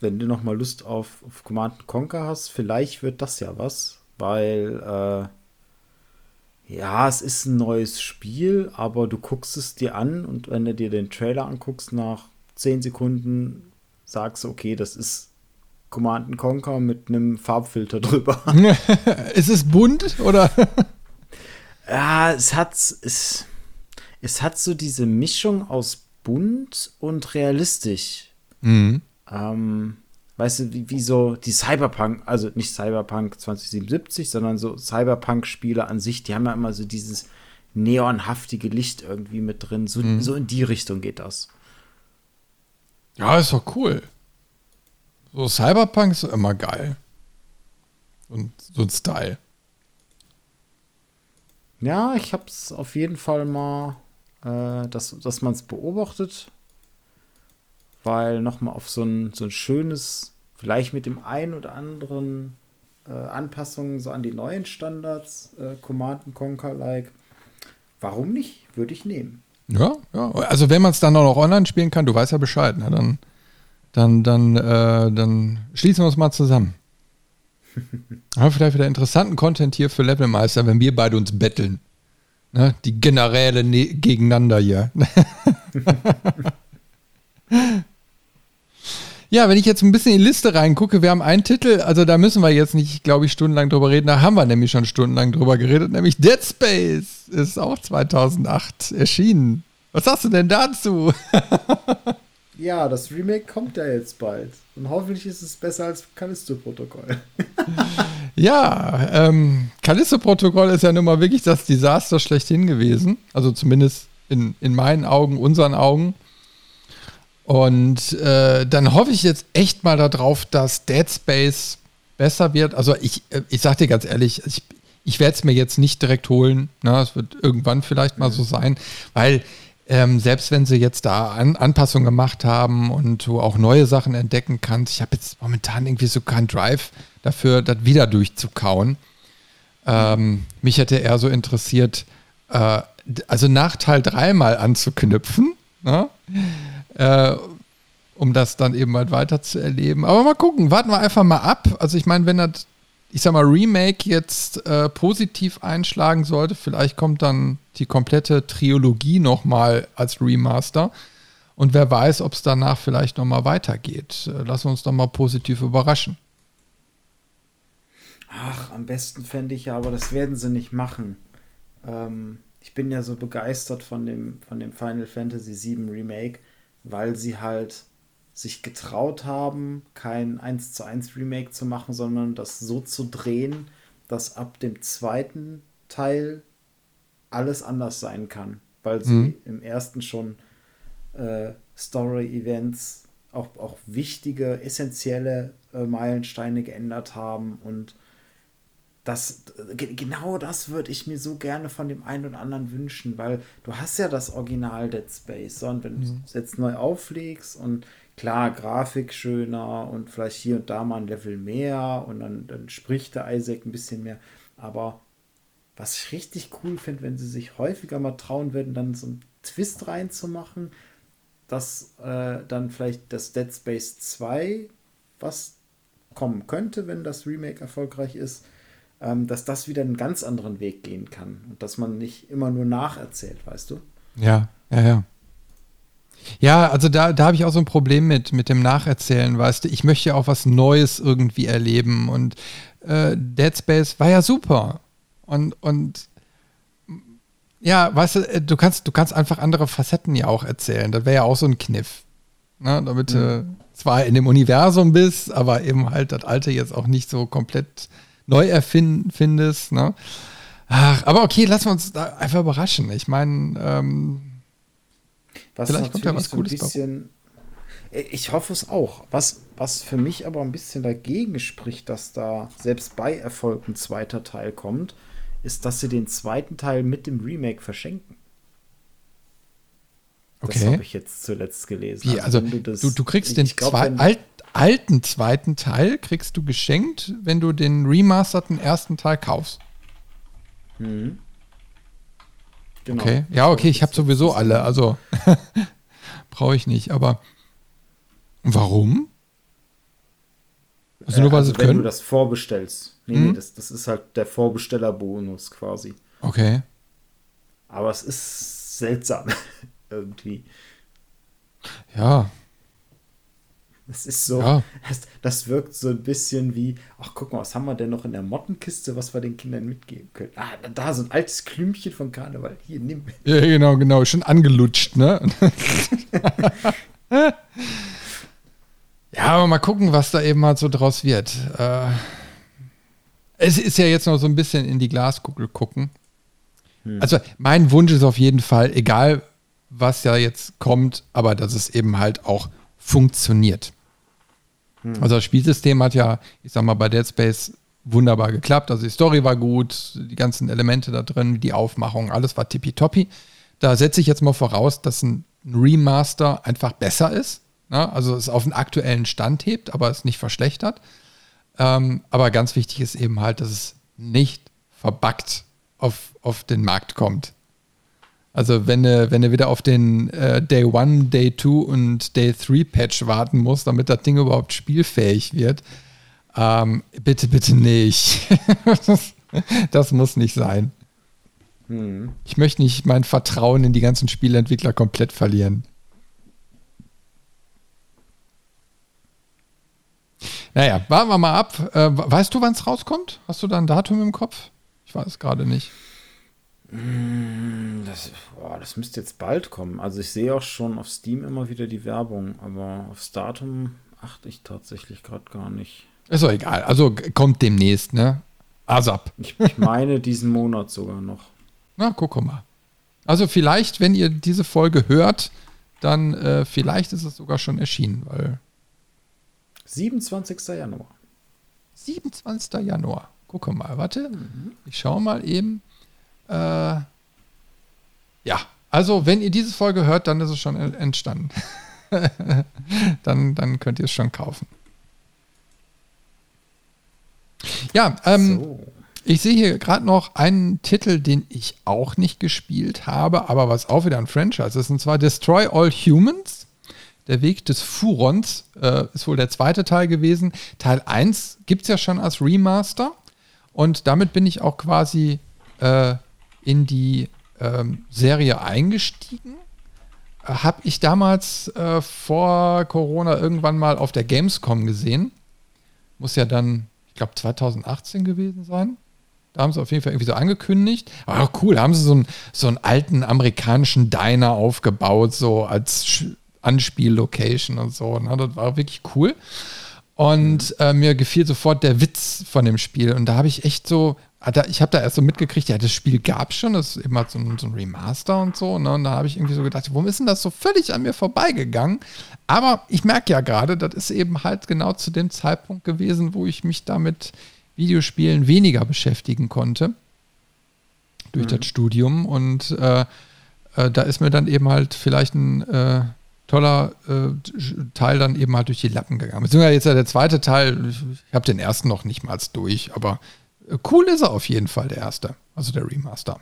wenn du noch mal Lust auf, auf Command Conquer hast, vielleicht wird das ja was, weil äh, ja, es ist ein neues Spiel, aber du guckst es dir an und wenn du dir den Trailer anguckst, nach 10 Sekunden sagst du, okay, das ist Command Conquer mit einem Farbfilter drüber. *laughs* ist es bunt oder? *laughs* ja, es hat es, es hat so diese Mischung aus bunt und realistisch. Mhm. Ähm, weißt du, wie, wie, so die Cyberpunk, also nicht Cyberpunk 2077, sondern so Cyberpunk-Spiele an sich, die haben ja immer so dieses neonhaftige Licht irgendwie mit drin. So, mhm. so in die Richtung geht das. Ja, ist doch cool. So Cyberpunk ist immer geil. Und so ein Style. Ja, ich hab's auf jeden Fall mal, äh, dass, dass man es beobachtet weil nochmal auf so ein, so ein schönes, vielleicht mit dem einen oder anderen äh, Anpassungen so an die neuen Standards, äh, Command Conquer-like. Warum nicht? Würde ich nehmen. Ja, ja. Also wenn man es dann auch noch online spielen kann, du weißt ja Bescheid, ne? dann, dann, dann, äh, dann schließen wir uns mal zusammen. *laughs* Haben vielleicht wieder interessanten Content hier für Levelmeister, wenn wir beide uns betteln. Ne? Die Generäle ne gegeneinander hier. *laughs* *laughs* Ja, wenn ich jetzt ein bisschen in die Liste reingucke, wir haben einen Titel, also da müssen wir jetzt nicht, glaube ich, stundenlang drüber reden, da haben wir nämlich schon stundenlang drüber geredet, nämlich Dead Space ist auch 2008 erschienen. Was sagst du denn dazu? *laughs* ja, das Remake kommt ja jetzt bald. Und hoffentlich ist es besser als Callisto-Protokoll. *laughs* ja, ähm, Callisto-Protokoll ist ja nun mal wirklich das Desaster schlechthin gewesen. Also zumindest in, in meinen Augen, unseren Augen. Und äh, dann hoffe ich jetzt echt mal darauf, dass Dead Space besser wird. Also ich, äh, ich sag dir ganz ehrlich, ich, ich werde es mir jetzt nicht direkt holen. Ne? Es wird irgendwann vielleicht mal so sein, weil ähm, selbst wenn sie jetzt da An Anpassungen gemacht haben und du auch neue Sachen entdecken kannst, ich habe jetzt momentan irgendwie so keinen Drive dafür, das wieder durchzukauen. Ähm, mich hätte eher so interessiert, äh, also nach Teil 3 mal anzuknüpfen. Ne? Äh, um das dann eben halt weiter zu erleben. Aber mal gucken, warten wir einfach mal ab. Also ich meine, wenn das, ich sag mal, Remake jetzt äh, positiv einschlagen sollte, vielleicht kommt dann die komplette Trilogie nochmal als Remaster. Und wer weiß, ob es danach vielleicht nochmal weitergeht. Äh, wir uns doch mal positiv überraschen. Ach, am besten fände ich ja, aber das werden sie nicht machen. Ähm, ich bin ja so begeistert von dem, von dem Final Fantasy VII Remake weil sie halt sich getraut haben, kein 1 zu 1 Remake zu machen, sondern das so zu drehen, dass ab dem zweiten Teil alles anders sein kann, weil sie mhm. im ersten schon äh, Story-Events, auch, auch wichtige, essentielle äh, Meilensteine geändert haben und das, genau das würde ich mir so gerne von dem einen oder anderen wünschen, weil du hast ja das Original Dead Space. So, und wenn mhm. du es jetzt neu auflegst und klar, Grafik schöner und vielleicht hier und da mal ein Level mehr und dann, dann spricht der Isaac ein bisschen mehr. Aber was ich richtig cool finde, wenn sie sich häufiger mal trauen würden, dann so einen Twist reinzumachen, dass äh, dann vielleicht das Dead Space 2, was kommen könnte, wenn das Remake erfolgreich ist, dass das wieder einen ganz anderen Weg gehen kann und dass man nicht immer nur nacherzählt, weißt du? Ja, ja, ja. Ja, also da, da habe ich auch so ein Problem mit, mit dem Nacherzählen, weißt du. Ich möchte ja auch was Neues irgendwie erleben und äh, Dead Space war ja super. Und, und ja, weißt du, äh, du kannst, du kannst einfach andere Facetten ja auch erzählen. Das wäre ja auch so ein Kniff. Ne? Damit mhm. du zwar in dem Universum bist, aber eben halt das Alte jetzt auch nicht so komplett neu erfinden findest. Ne? Ach, aber okay, lassen wir uns da einfach überraschen. Ich meine, ähm, vielleicht kommt ja was so Cooles bisschen, Ich hoffe es auch. Was, was für mich aber ein bisschen dagegen spricht, dass da selbst bei Erfolg ein zweiter Teil kommt, ist, dass sie den zweiten Teil mit dem Remake verschenken. Okay. Das habe ich jetzt zuletzt gelesen. Wie, also, also du, du, kriegst den glaub, zwei, alt, alten zweiten Teil kriegst du geschenkt, wenn du den remasterten ersten Teil kaufst. Mhm. Genau. Okay, ja, okay, ich habe sowieso alle, also *laughs* brauche ich nicht, aber warum? Also nur weil also wenn können? du das vorbestellst. Nee, mhm. nee, das, das ist halt der Vorbestellerbonus quasi. Okay. Aber es ist seltsam *laughs* irgendwie. Ja, das ist so, ja. das, das, wirkt so ein bisschen wie, ach guck mal, was haben wir denn noch in der Mottenkiste, was wir den Kindern mitgeben können? Ah, da so ein altes Klümpchen von Karneval. Hier, nimm. Ja, genau, genau, schon angelutscht, ne? ja, aber mal gucken, was da eben halt so draus wird. Äh, es ist ja jetzt noch so ein bisschen in die Glaskugel gucken. Hm. Also mein Wunsch ist auf jeden Fall, egal was ja jetzt kommt, aber dass es eben halt auch funktioniert. Hm. Also das Spielsystem hat ja, ich sag mal, bei Dead Space wunderbar geklappt. Also die Story war gut, die ganzen Elemente da drin, die Aufmachung, alles war tippitoppi. Da setze ich jetzt mal voraus, dass ein Remaster einfach besser ist. Ne? Also es auf den aktuellen Stand hebt, aber es nicht verschlechtert. Ähm, aber ganz wichtig ist eben halt, dass es nicht verbuggt auf, auf den Markt kommt. Also wenn du, wenn du wieder auf den äh, Day 1, Day 2 und Day 3 Patch warten musst, damit das Ding überhaupt spielfähig wird, ähm, bitte, bitte nicht. das, *laughs* das, muss nicht sein. Hm. Ich möchte nicht mein Vertrauen in die ganzen Spieleentwickler komplett verlieren. Naja, warten wir mal ab. Äh, weißt du, wann es rauskommt? Hast du da ein Datum im Kopf? Ich weiß gerade nicht. Mm, das, boah, das müsste jetzt bald kommen. Also ich sehe auch schon auf Steam immer wieder die Werbung, aber aufs Datum achte ich tatsächlich gerade gar nicht. Ist doch egal. Also kommt demnächst, ne? ASAP. Ich, ich meine diesen Monat sogar noch. Na, guck mal. Also vielleicht, wenn ihr diese Folge hört, dann äh, vielleicht ist es sogar schon erschienen, weil 27. Januar. 27. Januar. Guck mal, warte. Mhm. Ich schaue mal eben. Äh, ja, also wenn ihr diese Folge hört, dann ist es schon entstanden. *laughs* dann, dann könnt ihr es schon kaufen. Ja, ähm, so. ich sehe hier gerade noch einen Titel, den ich auch nicht gespielt habe, aber was auch wieder ein Franchise ist, und zwar Destroy All Humans. Der Weg des Furons äh, ist wohl der zweite Teil gewesen. Teil 1 gibt es ja schon als Remaster. Und damit bin ich auch quasi äh, in die ähm, Serie eingestiegen. Äh, Habe ich damals äh, vor Corona irgendwann mal auf der Gamescom gesehen. Muss ja dann, ich glaube, 2018 gewesen sein. Da haben sie auf jeden Fall irgendwie so angekündigt. Aber cool, da haben sie so einen, so einen alten amerikanischen Diner aufgebaut, so als Anspiel-Location und so. Und das war wirklich cool. Und äh, mir gefiel sofort der Witz von dem Spiel. Und da habe ich echt so, ich habe da erst so mitgekriegt, ja, das Spiel gab es schon, das ist immer so ein, so ein Remaster und so. Ne? Und da habe ich irgendwie so gedacht, warum ist denn das so völlig an mir vorbeigegangen? Aber ich merke ja gerade, das ist eben halt genau zu dem Zeitpunkt gewesen, wo ich mich damit Videospielen weniger beschäftigen konnte. Durch mhm. das Studium. Und äh, äh, da ist mir dann eben halt vielleicht ein äh, toller äh, Teil dann eben halt durch die Lappen gegangen. Beziehungsweise jetzt ja der zweite Teil, ich, habe den ersten noch nicht mal durch, aber cool ist er auf jeden Fall, der erste, also der Remaster.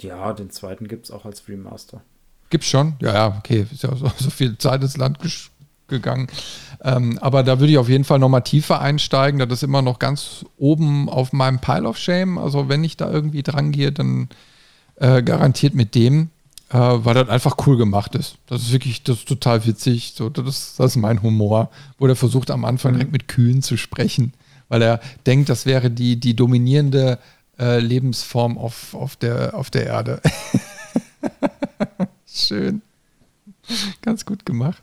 Ja, den zweiten gibt es auch als Remaster. Gibt's schon? Ja, ja, okay. Ist ja so, *laughs* so viel Zeit ins Land gegangen. Ähm, aber da würde ich auf jeden Fall nochmal tiefer einsteigen. Das ist immer noch ganz oben auf meinem Pile of Shame. Also wenn ich da irgendwie dran gehe, dann äh, garantiert mit dem äh, weil das einfach cool gemacht ist. Das ist wirklich, das ist total witzig. So, das, das ist mein Humor, wo der versucht am Anfang direkt mit Kühen zu sprechen, weil er denkt, das wäre die, die dominierende äh, Lebensform auf, auf, der, auf der Erde. *laughs* Schön. Ganz gut gemacht.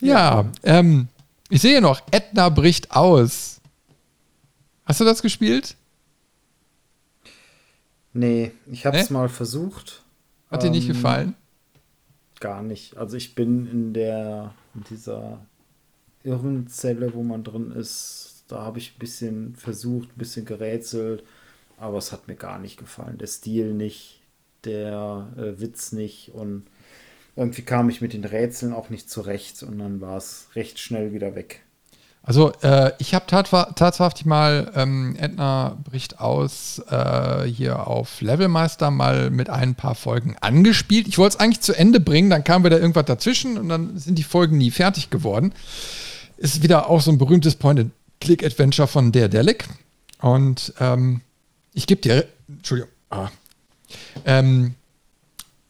Ja, ähm, ich sehe noch, Edna bricht aus. Hast du das gespielt? Nee, ich habe es mal versucht. Hat dir nicht ähm, gefallen? Gar nicht. Also ich bin in der in dieser Irrenzelle, wo man drin ist, da habe ich ein bisschen versucht, ein bisschen gerätselt, aber es hat mir gar nicht gefallen. Der Stil nicht, der äh, Witz nicht und irgendwie kam ich mit den Rätseln auch nicht zurecht und dann war es recht schnell wieder weg. Also äh, ich habe tatsächlich mal ähm, Edna bricht aus äh, hier auf Levelmeister mal mit ein paar Folgen angespielt. Ich wollte es eigentlich zu Ende bringen, dann kam wieder irgendwas dazwischen und dann sind die Folgen nie fertig geworden. Ist wieder auch so ein berühmtes Point-and-Click-Adventure von der Delic. Und ähm, ich gebe dir, Entschuldigung, ah, ähm,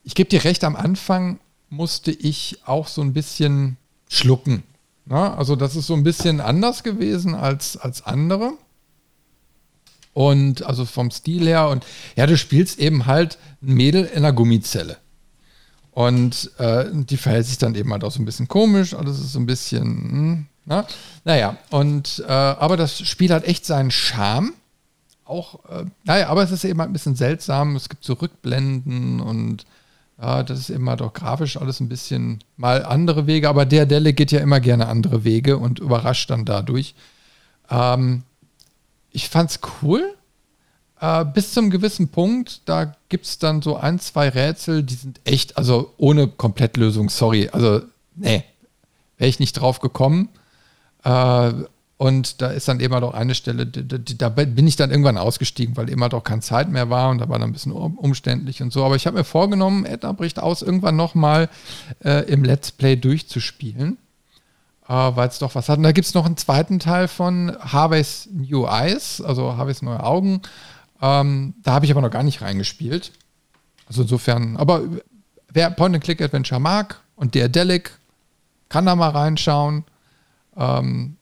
ich gebe dir recht, am Anfang musste ich auch so ein bisschen schlucken na, also das ist so ein bisschen anders gewesen als, als andere. Und also vom Stil her und ja, du spielst eben halt ein Mädel in einer Gummizelle. Und äh, die verhält sich dann eben halt auch so ein bisschen komisch, alles ist so ein bisschen, hm, na? naja, und äh, aber das Spiel hat echt seinen Charme. Auch, äh, naja, aber es ist eben halt ein bisschen seltsam. Es gibt so Rückblenden und ja, das ist immer doch grafisch alles ein bisschen mal andere Wege, aber der Delle geht ja immer gerne andere Wege und überrascht dann dadurch. Ähm, ich fand's cool. Äh, bis zum gewissen Punkt, da gibt es dann so ein, zwei Rätsel, die sind echt, also ohne Komplettlösung, sorry. Also, nee, wäre ich nicht drauf gekommen. Äh, und da ist dann immer doch eine Stelle, da bin ich dann irgendwann ausgestiegen, weil immer doch keine Zeit mehr war und da war dann ein bisschen umständlich und so. Aber ich habe mir vorgenommen, Edna bricht aus, irgendwann nochmal äh, im Let's Play durchzuspielen, äh, weil es doch was hat. Und da gibt es noch einen zweiten Teil von Harvey's New Eyes, also Harvey's neue Augen. Ähm, da habe ich aber noch gar nicht reingespielt. Also insofern, aber wer Point-and-Click-Adventure mag und der Delic, kann da mal reinschauen. Ähm,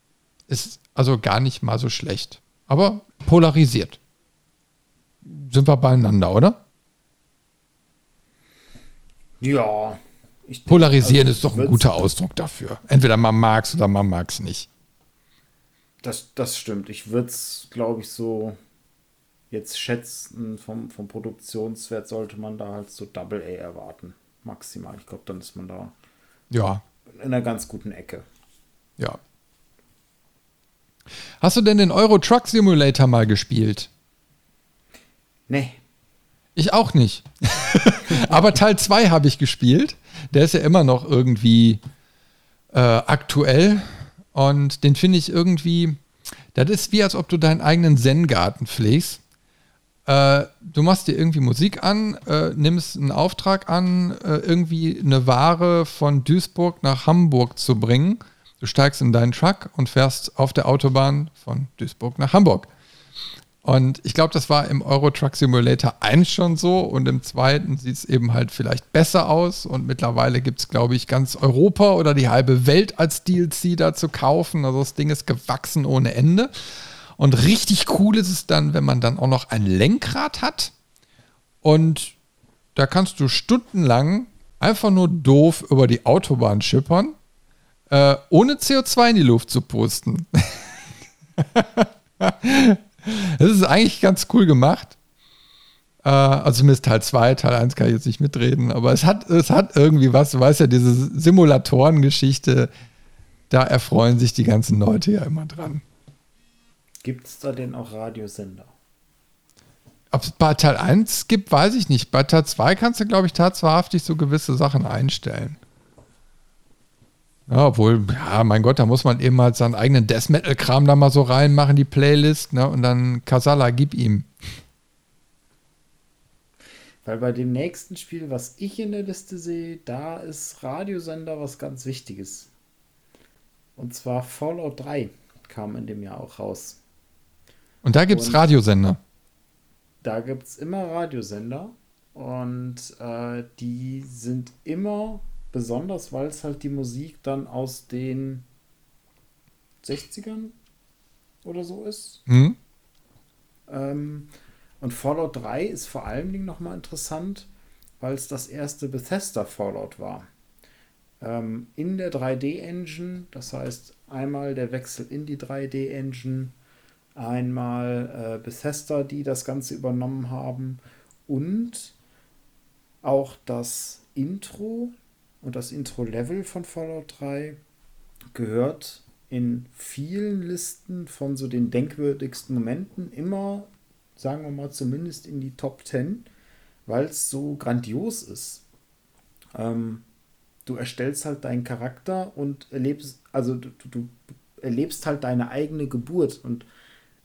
ist also gar nicht mal so schlecht. Aber polarisiert. Sind wir beieinander, oder? Ja. Polarisieren also, ist doch ein guter Ausdruck dafür. Entweder man mag es oder man mag es nicht. Das, das stimmt. Ich würde es, glaube ich, so jetzt schätzen, vom, vom Produktionswert sollte man da halt so Double A erwarten. Maximal. Ich glaube, dann ist man da ja. in einer ganz guten Ecke. Ja. Hast du denn den Euro Truck Simulator mal gespielt? Nee. Ich auch nicht. *laughs* Aber Teil 2 habe ich gespielt. Der ist ja immer noch irgendwie äh, aktuell. Und den finde ich irgendwie, das ist wie, als ob du deinen eigenen Zen-Garten pflegst. Äh, du machst dir irgendwie Musik an, äh, nimmst einen Auftrag an, äh, irgendwie eine Ware von Duisburg nach Hamburg zu bringen. Du steigst in deinen Truck und fährst auf der Autobahn von Duisburg nach Hamburg. Und ich glaube, das war im Euro Truck Simulator 1 schon so und im zweiten sieht es eben halt vielleicht besser aus und mittlerweile gibt es, glaube ich, ganz Europa oder die halbe Welt als DLC da zu kaufen. Also das Ding ist gewachsen ohne Ende. Und richtig cool ist es dann, wenn man dann auch noch ein Lenkrad hat und da kannst du stundenlang einfach nur doof über die Autobahn schippern, äh, ohne CO2 in die Luft zu pusten. *laughs* Das ist eigentlich ganz cool gemacht. Äh, also zumindest Teil 2, Teil 1 kann ich jetzt nicht mitreden, aber es hat, es hat irgendwie was, du weißt ja, diese Simulatoren-Geschichte, da erfreuen sich die ganzen Leute ja immer dran. Gibt es da denn auch Radiosender? Ob es bei Teil 1 gibt, weiß ich nicht. Bei Teil 2 kannst du, glaube ich, tatsächlich so gewisse Sachen einstellen. Ja, obwohl, ja, mein Gott, da muss man eben halt seinen eigenen Death Metal-Kram da mal so reinmachen, die Playlist, ne? Und dann Kasala, gib ihm. Weil bei dem nächsten Spiel, was ich in der Liste sehe, da ist Radiosender was ganz Wichtiges. Und zwar Fallout 3 kam in dem Jahr auch raus. Und da gibt es Radiosender. Da gibt es immer Radiosender. Und äh, die sind immer besonders, weil es halt die Musik dann aus den 60ern oder so ist. Mhm. Ähm, und Fallout 3 ist vor allen Dingen nochmal interessant, weil es das erste Bethesda Fallout war. Ähm, in der 3D-Engine, das heißt einmal der Wechsel in die 3D-Engine, einmal äh, Bethesda, die das Ganze übernommen haben und auch das Intro und das Intro-Level von Fallout 3 gehört in vielen Listen von so den denkwürdigsten Momenten immer, sagen wir mal, zumindest in die Top 10, weil es so grandios ist. Ähm, du erstellst halt deinen Charakter und erlebst, also du, du erlebst halt deine eigene Geburt und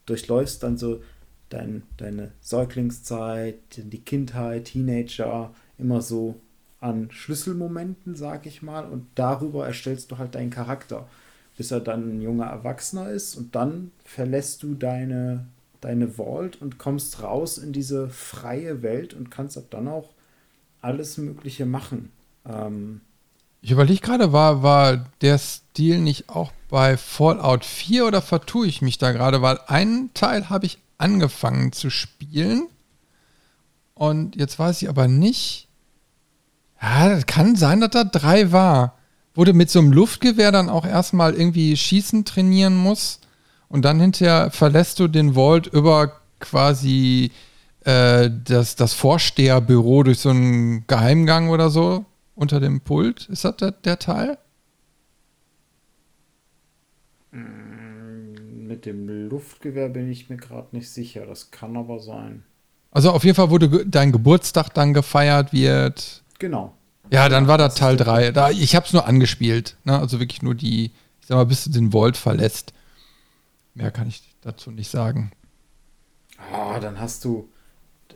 durchläufst dann so dein, deine Säuglingszeit, die Kindheit, Teenager, immer so an Schlüsselmomenten, sag ich mal, und darüber erstellst du halt deinen Charakter, bis er dann ein junger Erwachsener ist und dann verlässt du deine, deine Vault und kommst raus in diese freie Welt und kannst ab dann auch alles Mögliche machen. Ähm, ich überlege gerade, war, war der Stil nicht auch bei Fallout 4 oder vertue ich mich da gerade? Weil einen Teil habe ich angefangen zu spielen und jetzt weiß ich aber nicht, ja, das kann sein, dass da drei war. Wo du mit so einem Luftgewehr dann auch erstmal irgendwie Schießen trainieren musst und dann hinterher verlässt du den Vault über quasi äh, das, das Vorsteherbüro durch so einen Geheimgang oder so unter dem Pult. Ist das der, der Teil? Mm, mit dem Luftgewehr bin ich mir gerade nicht sicher. Das kann aber sein. Also auf jeden Fall, wo du dein Geburtstag dann gefeiert wird. Genau. Ja, dann war das Teil 3. Da, ich habe es nur angespielt. Ne? Also wirklich nur die, ich sag mal, bis du den Vault verlässt. Mehr kann ich dazu nicht sagen. Ah, dann hast du,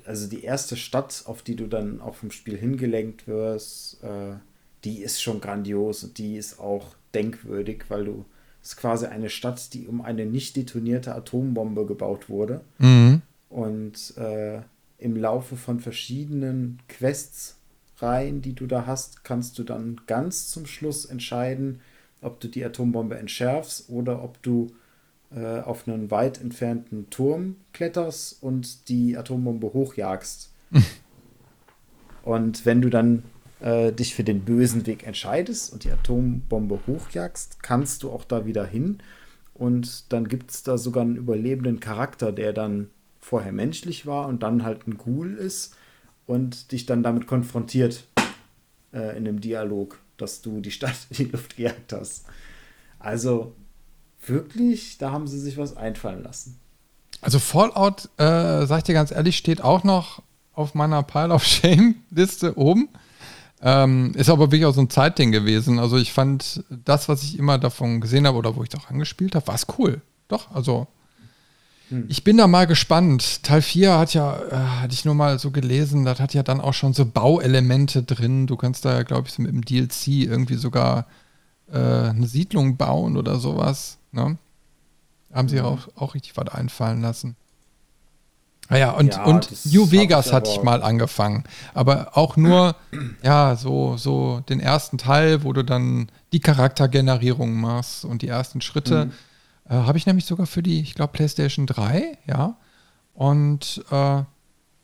also die erste Stadt, auf die du dann auch vom Spiel hingelenkt wirst, äh, die ist schon grandios und die ist auch denkwürdig, weil du, es ist quasi eine Stadt, die um eine nicht detonierte Atombombe gebaut wurde. Mhm. Und äh, im Laufe von verschiedenen Quests Reihen, die du da hast, kannst du dann ganz zum Schluss entscheiden, ob du die Atombombe entschärfst oder ob du äh, auf einen weit entfernten Turm kletterst und die Atombombe hochjagst. *laughs* und wenn du dann äh, dich für den bösen Weg entscheidest und die Atombombe hochjagst, kannst du auch da wieder hin. Und dann gibt es da sogar einen überlebenden Charakter, der dann vorher menschlich war und dann halt ein Ghoul ist und dich dann damit konfrontiert äh, in einem Dialog, dass du die Stadt *laughs* in die Luft gejagt hast. Also wirklich, da haben sie sich was einfallen lassen. Also Fallout, äh, sag ich dir ganz ehrlich, steht auch noch auf meiner Pile of Shame-Liste oben. Ähm, ist aber wirklich auch so ein Zeitding gewesen. Also ich fand das, was ich immer davon gesehen habe oder wo ich doch angespielt habe, war es cool. Doch, also hm. ich bin da mal gespannt. Teil 4 hat ja, äh, hatte ich nur mal so gelesen, das hat ja dann auch schon so Bauelemente drin. Du kannst da ja, glaube ich, so mit dem DLC irgendwie sogar äh, eine Siedlung bauen oder sowas. Ne? Haben sie mhm. auch, auch richtig was einfallen lassen. Naja, und, ja, und New Vegas hatte ich mal angefangen. Aber auch nur, *clears throat* ja, so, so den ersten Teil, wo du dann die Charaktergenerierung machst und die ersten Schritte. Mhm. Äh, Habe ich nämlich sogar für die, ich glaube, PlayStation 3, ja. Und äh,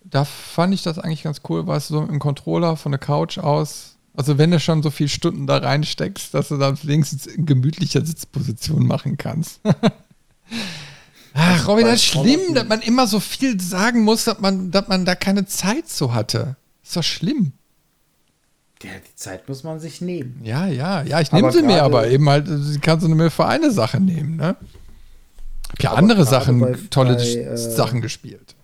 da fand ich das eigentlich ganz cool, weil es so im Controller von der Couch aus, also wenn du schon so viele Stunden da reinsteckst, dass du dann wenigstens in gemütlicher Sitzposition machen kannst. *laughs* Ach, Robin, das ist schlimm, dass man immer so viel sagen muss, dass man, dass man da keine Zeit so hatte. Ist doch schlimm. Ja, die Zeit muss man sich nehmen. Ja, ja, ja, ich nehme sie mir, aber eben halt, sie kannst du nur für eine Sache nehmen, ne? Hab ja andere Sachen, bei, tolle bei, äh, Sachen gespielt.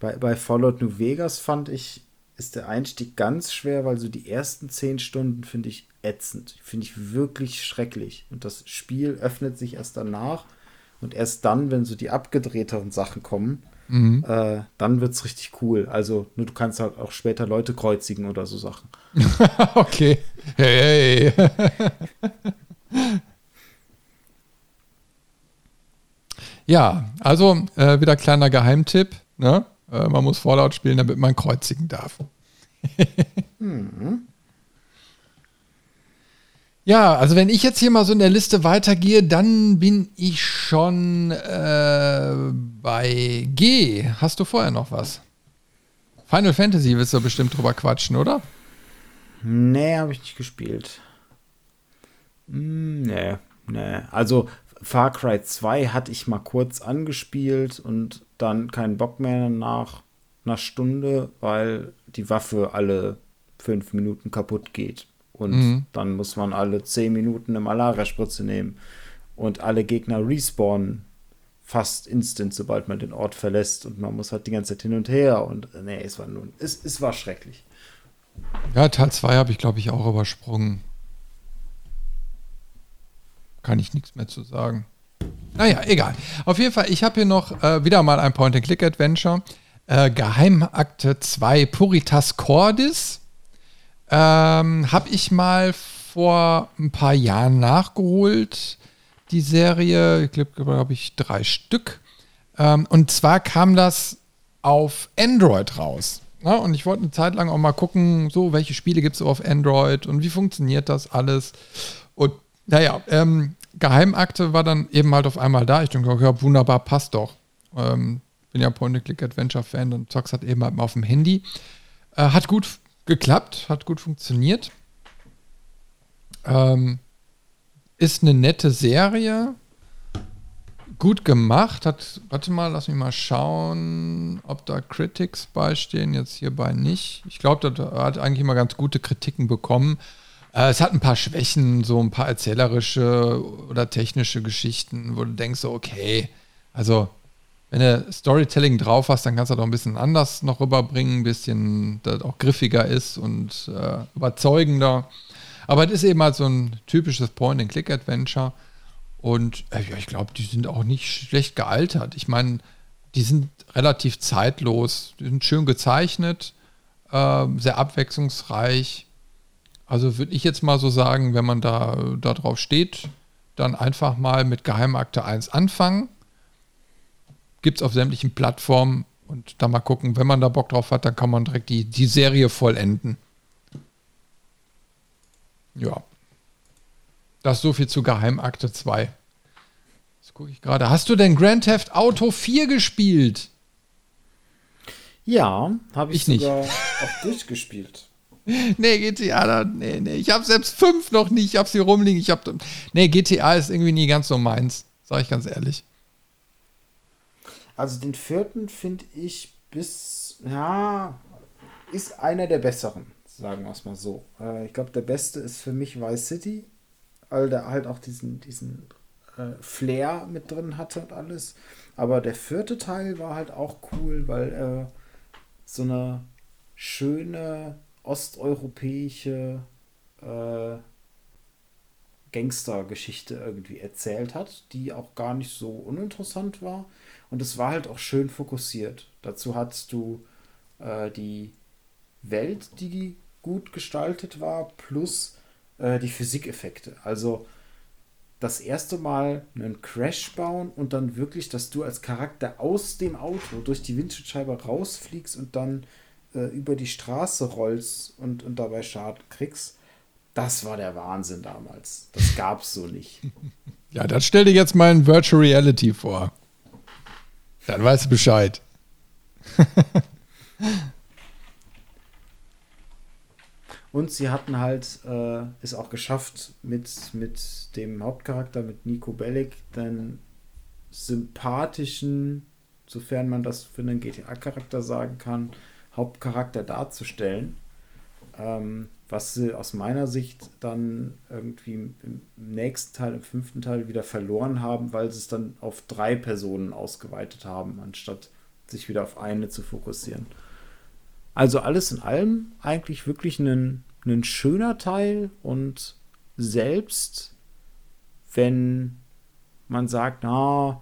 Bei, bei Fallout New Vegas fand ich, ist der Einstieg ganz schwer, weil so die ersten zehn Stunden finde ich ätzend. Finde ich wirklich schrecklich. Und das Spiel öffnet sich erst danach und erst dann, wenn so die abgedrehteren Sachen kommen, mhm. äh, dann wird es richtig cool. Also, nur du kannst halt auch später Leute kreuzigen oder so Sachen. *laughs* okay. Hey. hey. *laughs* ja, also äh, wieder kleiner Geheimtipp. Ne? Äh, man muss Fallout spielen, damit man kreuzigen darf. *laughs* mhm. Ja, also wenn ich jetzt hier mal so in der Liste weitergehe, dann bin ich schon äh, bei G. Hast du vorher noch was? Final Fantasy willst du bestimmt drüber quatschen, oder? Nee, habe ich nicht gespielt. Hm, nee, nee. Also Far Cry 2 hatte ich mal kurz angespielt und dann keinen Bock mehr nach einer Stunde, weil die Waffe alle fünf Minuten kaputt geht. Und mhm. dann muss man alle 10 Minuten eine Malaria-Spritze nehmen. Und alle Gegner respawnen fast instant, sobald man den Ort verlässt. Und man muss halt die ganze Zeit hin und her. Und nee, es war nun, es, es war schrecklich. Ja, Teil 2 habe ich, glaube ich, auch übersprungen. Kann ich nichts mehr zu sagen. Naja, egal. Auf jeden Fall, ich habe hier noch äh, wieder mal ein Point-and-Click-Adventure. Äh, Geheimakte 2 Puritas Cordis. Ähm, Habe ich mal vor ein paar Jahren nachgeholt, die Serie. Ich glaube, glaube ich, drei Stück. Ähm, und zwar kam das auf Android raus. Ja, und ich wollte eine Zeit lang auch mal gucken, so, welche Spiele gibt es auf Android und wie funktioniert das alles. Und naja, ähm, Geheimakte war dann eben halt auf einmal da. Ich denke, ja, wunderbar, passt doch. Ähm, bin ja Point-and-Click-Adventure-Fan und zock's halt eben halt mal auf dem Handy. Äh, hat gut geklappt, hat gut funktioniert. Ähm, ist eine nette Serie. Gut gemacht. Hat, warte mal, lass mich mal schauen, ob da Critics beistehen. Jetzt hierbei nicht. Ich glaube, das hat eigentlich immer ganz gute Kritiken bekommen. Äh, es hat ein paar Schwächen, so ein paar erzählerische oder technische Geschichten, wo du denkst, so, okay, also wenn du Storytelling drauf hast, dann kannst du auch ein bisschen anders noch rüberbringen, ein bisschen, das auch griffiger ist und äh, überzeugender. Aber es ist eben halt so ein typisches Point-and-Click-Adventure. Und äh, ja, ich glaube, die sind auch nicht schlecht gealtert. Ich meine, die sind relativ zeitlos, die sind schön gezeichnet, äh, sehr abwechslungsreich. Also würde ich jetzt mal so sagen, wenn man da, da drauf steht, dann einfach mal mit Geheimakte 1 anfangen Gibt es auf sämtlichen Plattformen und da mal gucken, wenn man da Bock drauf hat, dann kann man direkt die, die Serie vollenden. Ja. Das ist so viel zu Geheimakte 2. Das gucke ich gerade. Hast du denn Grand Theft Auto 4 gespielt? Ja, habe ich, ich sogar auch durchgespielt. *laughs* Nee, GTA, nee, nee. Ich habe selbst 5 noch nicht. Ich habe sie rumliegen. Ich habe. Nee, GTA ist irgendwie nie ganz so meins. Sag ich ganz ehrlich. Also den vierten finde ich bis. Ja, ist einer der besseren, sagen wir es mal so. Äh, ich glaube, der beste ist für mich Vice City, weil der halt auch diesen, diesen äh, Flair mit drin hatte und alles. Aber der vierte Teil war halt auch cool, weil äh, so eine schöne osteuropäische äh, Gangstergeschichte irgendwie erzählt hat, die auch gar nicht so uninteressant war. Und es war halt auch schön fokussiert. Dazu hattest du äh, die Welt, die gut gestaltet war, plus äh, die Physikeffekte. Also das erste Mal einen Crash bauen und dann wirklich, dass du als Charakter aus dem Auto durch die Windschutzscheibe rausfliegst und dann äh, über die Straße rollst und, und dabei Schaden kriegst. Das war der Wahnsinn damals. Das gab's so nicht. *laughs* Ja, dann stell dir jetzt mal ein Virtual Reality vor. Dann weißt du Bescheid. *laughs* Und sie hatten halt äh, es auch geschafft, mit, mit dem Hauptcharakter, mit Nico Bellic, den sympathischen, sofern man das für einen GTA-Charakter sagen kann, Hauptcharakter darzustellen. Ähm, was sie aus meiner Sicht dann irgendwie im nächsten Teil, im fünften Teil wieder verloren haben, weil sie es dann auf drei Personen ausgeweitet haben, anstatt sich wieder auf eine zu fokussieren. Also alles in allem eigentlich wirklich ein, ein schöner Teil und selbst wenn man sagt, na,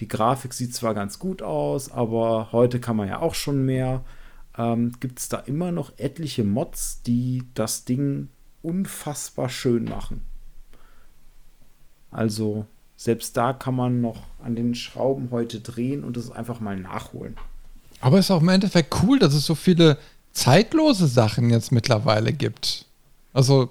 die Grafik sieht zwar ganz gut aus, aber heute kann man ja auch schon mehr, ähm, gibt es da immer noch etliche Mods, die das Ding unfassbar schön machen. Also selbst da kann man noch an den Schrauben heute drehen und es einfach mal nachholen. Aber es ist auch im Endeffekt cool, dass es so viele zeitlose Sachen jetzt mittlerweile gibt. Also,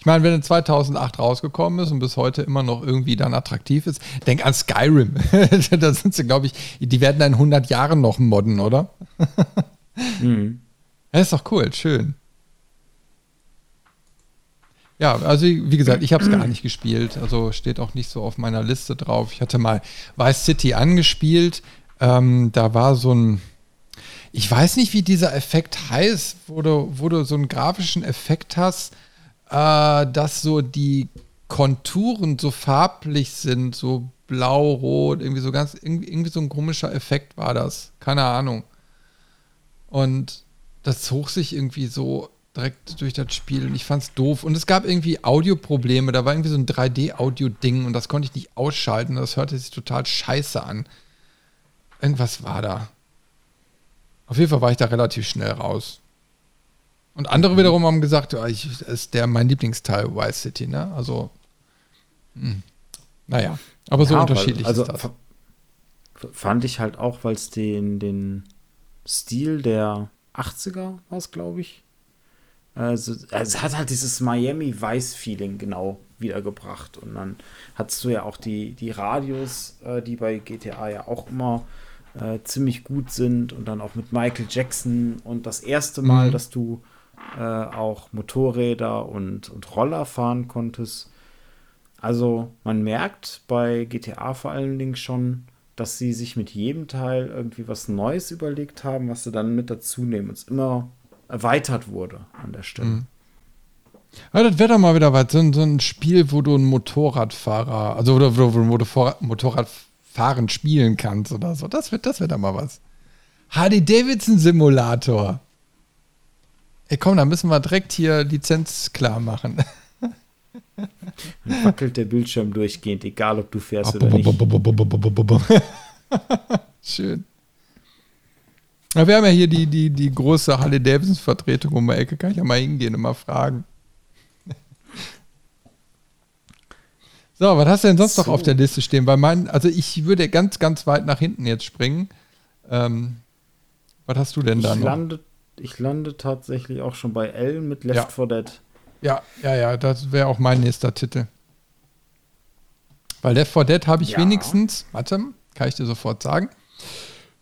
ich meine, wenn er 2008 rausgekommen ist und bis heute immer noch irgendwie dann attraktiv ist, denk an Skyrim. *laughs* da sind sie, glaube ich, die werden dann in 100 Jahren noch modden, oder? *laughs* mhm. Das ist doch cool, schön. Ja, also wie gesagt, ich habe es gar nicht gespielt, also steht auch nicht so auf meiner Liste drauf. Ich hatte mal Vice City angespielt, ähm, da war so ein, ich weiß nicht, wie dieser Effekt heißt, wo du, wo du so einen grafischen Effekt hast, äh, dass so die Konturen so farblich sind, so blau, rot, irgendwie so ganz, irgendwie, so ein komischer Effekt war das. Keine Ahnung. Und das zog sich irgendwie so direkt durch das Spiel und ich fand's doof. Und es gab irgendwie Audioprobleme. Da war irgendwie so ein 3D-Audio-Ding und das konnte ich nicht ausschalten. Das hörte sich total scheiße an. Irgendwas war da. Auf jeden Fall war ich da relativ schnell raus. Und andere wiederum haben gesagt, ja, ich, das ist der mein Lieblingsteil Vice City, ne? Also, mh. Hm. naja, aber so ja, unterschiedlich weil, also ist das. Fand ich halt auch, weil es den, den Stil der 80er war glaube ich. Also, es hat halt dieses Miami Vice Feeling genau wiedergebracht. Und dann hattest du ja auch die, die Radios, äh, die bei GTA ja auch immer äh, ziemlich gut sind und dann auch mit Michael Jackson und das erste Mal, mhm. dass du äh, auch Motorräder und, und Roller fahren konntest. Also man merkt bei GTA vor allen Dingen schon, dass sie sich mit jedem Teil irgendwie was Neues überlegt haben, was sie dann mit dazu nehmen und es immer erweitert wurde an der Stelle. Mhm. Ja, das wäre doch mal wieder was, so ein, Spiel, wo du einen Motorradfahrer, also wo, wo, wo du Motorradfahren spielen kannst oder so. Das wird, das wird doch mal was. Harley Davidson Simulator. Ey, komm, da müssen wir direkt hier Lizenz klar machen. Dann wackelt der Bildschirm durchgehend, egal ob du fährst oder nicht. *laughs* Schön. Ja, wir haben ja hier die, die, die große Harley Davidson-Vertretung um die Ecke. Kann ich ja mal hingehen und mal fragen. *laughs* So, was hast du denn sonst so. noch auf der Liste stehen? Weil mein, also ich würde ganz, ganz weit nach hinten jetzt springen. Ähm, was hast du denn da noch? Lande, ich lande tatsächlich auch schon bei L mit Left ja. 4 Dead. Ja, ja, ja, das wäre auch mein nächster Titel. Weil Left 4 Dead habe ich ja. wenigstens, warte, kann ich dir sofort sagen.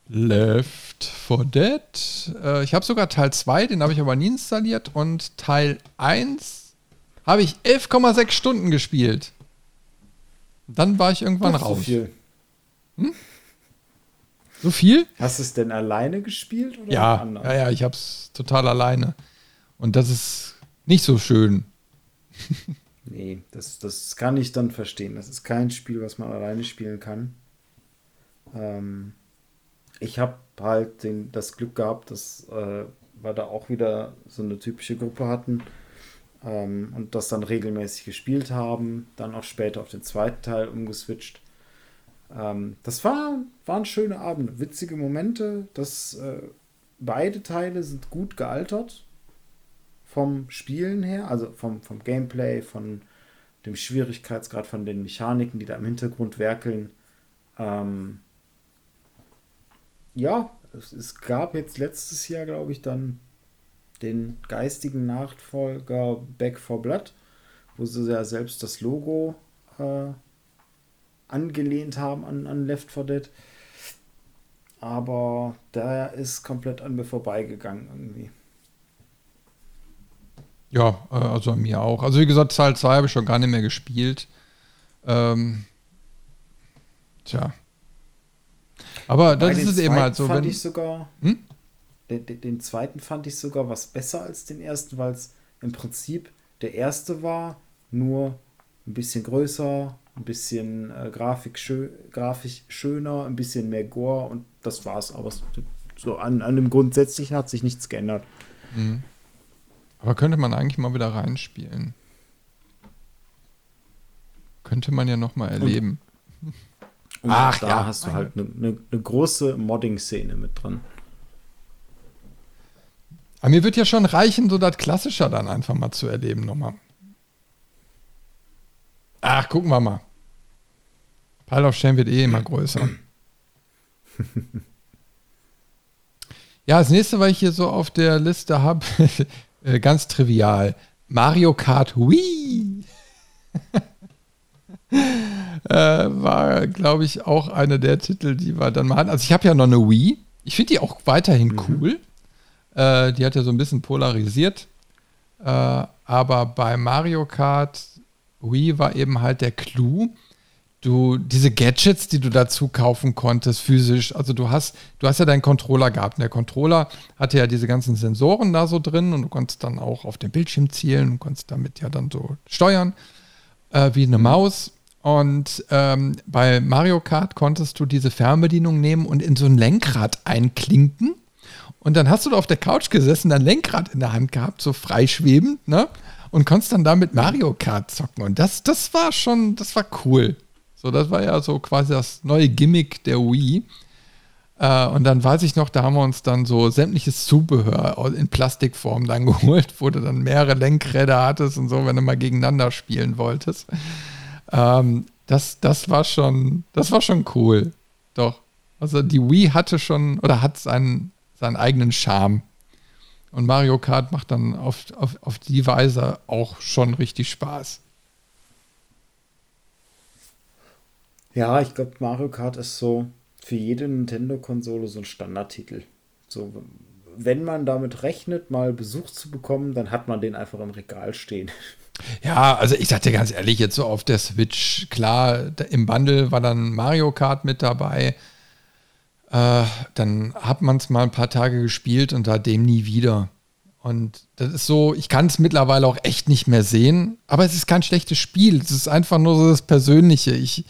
Left 4 Dead. Äh, ich habe sogar Teil 2, den habe ich aber nie installiert. Und Teil 1 habe ich 11,6 Stunden gespielt. Dann war ich irgendwann raus. So viel. Hm? So viel? Hast du es denn alleine gespielt? Oder ja, ja, ja, ich habe es total alleine. Und das ist nicht so schön. *laughs* nee, das, das kann ich dann verstehen. Das ist kein Spiel, was man alleine spielen kann. Ähm, ich habe halt den, das Glück gehabt, dass äh, wir da auch wieder so eine typische Gruppe hatten ähm, und das dann regelmäßig gespielt haben, dann auch später auf den zweiten Teil umgeswitcht. Ähm, das war, waren schöne Abende, witzige Momente. Das, äh, beide Teile sind gut gealtert vom Spielen her, also vom, vom Gameplay, von dem Schwierigkeitsgrad, von den Mechaniken, die da im Hintergrund werkeln. Ähm, ja, es, es, gab jetzt letztes Jahr, glaube ich, dann den geistigen Nachfolger Back for Blood, wo sie ja selbst das Logo äh, angelehnt haben an, an Left 4 Dead. Aber der ist komplett an mir vorbeigegangen irgendwie. Ja, äh, also an mir auch. Also wie gesagt, Teil 2 habe ich schon gar nicht mehr gespielt. Ähm, tja. Aber das ist es eben halt so. Fand wenn, ich sogar, hm? den, den, den, zweiten fand ich sogar was besser als den ersten, weil es im Prinzip der erste war, nur ein bisschen größer, ein bisschen äh, Grafik schö grafisch schöner, ein bisschen mehr Gore und das war's. Aber so an, an dem Grundsätzlichen hat sich nichts geändert. Mhm. Aber könnte man eigentlich mal wieder reinspielen? Könnte man ja noch mal erleben. Und, *laughs* und Ach da ja, hast du halt eine ne, ne große Modding-Szene mit drin. Aber mir wird ja schon reichen, so das Klassische dann einfach mal zu erleben nochmal. Ach, gucken wir mal. Pile of Shame wird eh immer größer. ja, das nächste, was ich hier so auf der Liste habe, *laughs* äh, ganz trivial. Mario Kart Wii. *laughs* äh, war, glaube ich, auch einer der Titel, die wir dann mal hatten. Also ich habe ja noch eine Wii. Ich finde die auch weiterhin mhm. cool. Äh, die hat ja so ein bisschen polarisiert. Äh, aber bei Mario Kart Wii war eben halt der Clou, du diese Gadgets, die du dazu kaufen konntest, physisch, also du hast, du hast ja deinen Controller gehabt. Und der Controller hatte ja diese ganzen Sensoren da so drin und du konntest dann auch auf den Bildschirm zielen und konntest damit ja dann so steuern, äh, wie eine Maus. Und ähm, bei Mario Kart konntest du diese Fernbedienung nehmen und in so ein Lenkrad einklinken. Und dann hast du da auf der Couch gesessen, dein Lenkrad in der Hand gehabt, so freischwebend, ne? Und konntest dann damit Mario Kart zocken. Und das, das war schon, das war cool. So, das war ja so quasi das neue Gimmick der Wii. Äh, und dann weiß ich noch, da haben wir uns dann so sämtliches Zubehör in Plastikform dann *laughs* geholt, wo du dann mehrere Lenkräder hattest und so, wenn du mal gegeneinander spielen wolltest. Ähm, das, das war schon, das war schon cool. Doch. Also die Wii hatte schon oder hat seinen, seinen eigenen Charme. Und Mario Kart macht dann auf, auf, auf die Weise auch schon richtig Spaß. Ja, ich glaube, Mario Kart ist so für jede Nintendo-Konsole so ein Standardtitel. So, wenn man damit rechnet, mal Besuch zu bekommen, dann hat man den einfach im Regal stehen. *laughs* Ja, also ich sag dir ganz ehrlich, jetzt so auf der Switch, klar, im Bundle war dann Mario Kart mit dabei. Äh, dann hat man es mal ein paar Tage gespielt und seitdem nie wieder. Und das ist so, ich kann es mittlerweile auch echt nicht mehr sehen, aber es ist kein schlechtes Spiel. Es ist einfach nur so das Persönliche. Ich,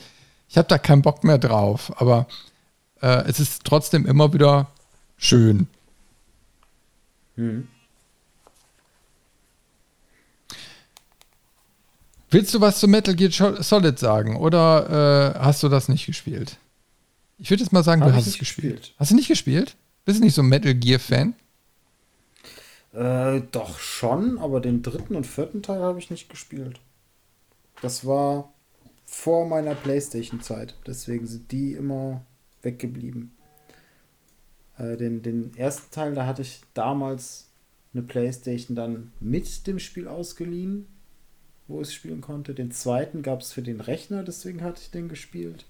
ich habe da keinen Bock mehr drauf, aber äh, es ist trotzdem immer wieder schön. Hm. Willst du was zu Metal Gear Solid sagen oder äh, hast du das nicht gespielt? Ich würde jetzt mal sagen, Hab du hast es gespielt. gespielt. Hast du nicht gespielt? Bist du nicht so ein Metal Gear Fan? Äh, doch schon, aber den dritten und vierten Teil habe ich nicht gespielt. Das war vor meiner Playstation-Zeit. Deswegen sind die immer weggeblieben. Äh, den, den ersten Teil, da hatte ich damals eine Playstation dann mit dem Spiel ausgeliehen, wo ich spielen konnte. Den zweiten gab es für den Rechner, deswegen hatte ich den gespielt.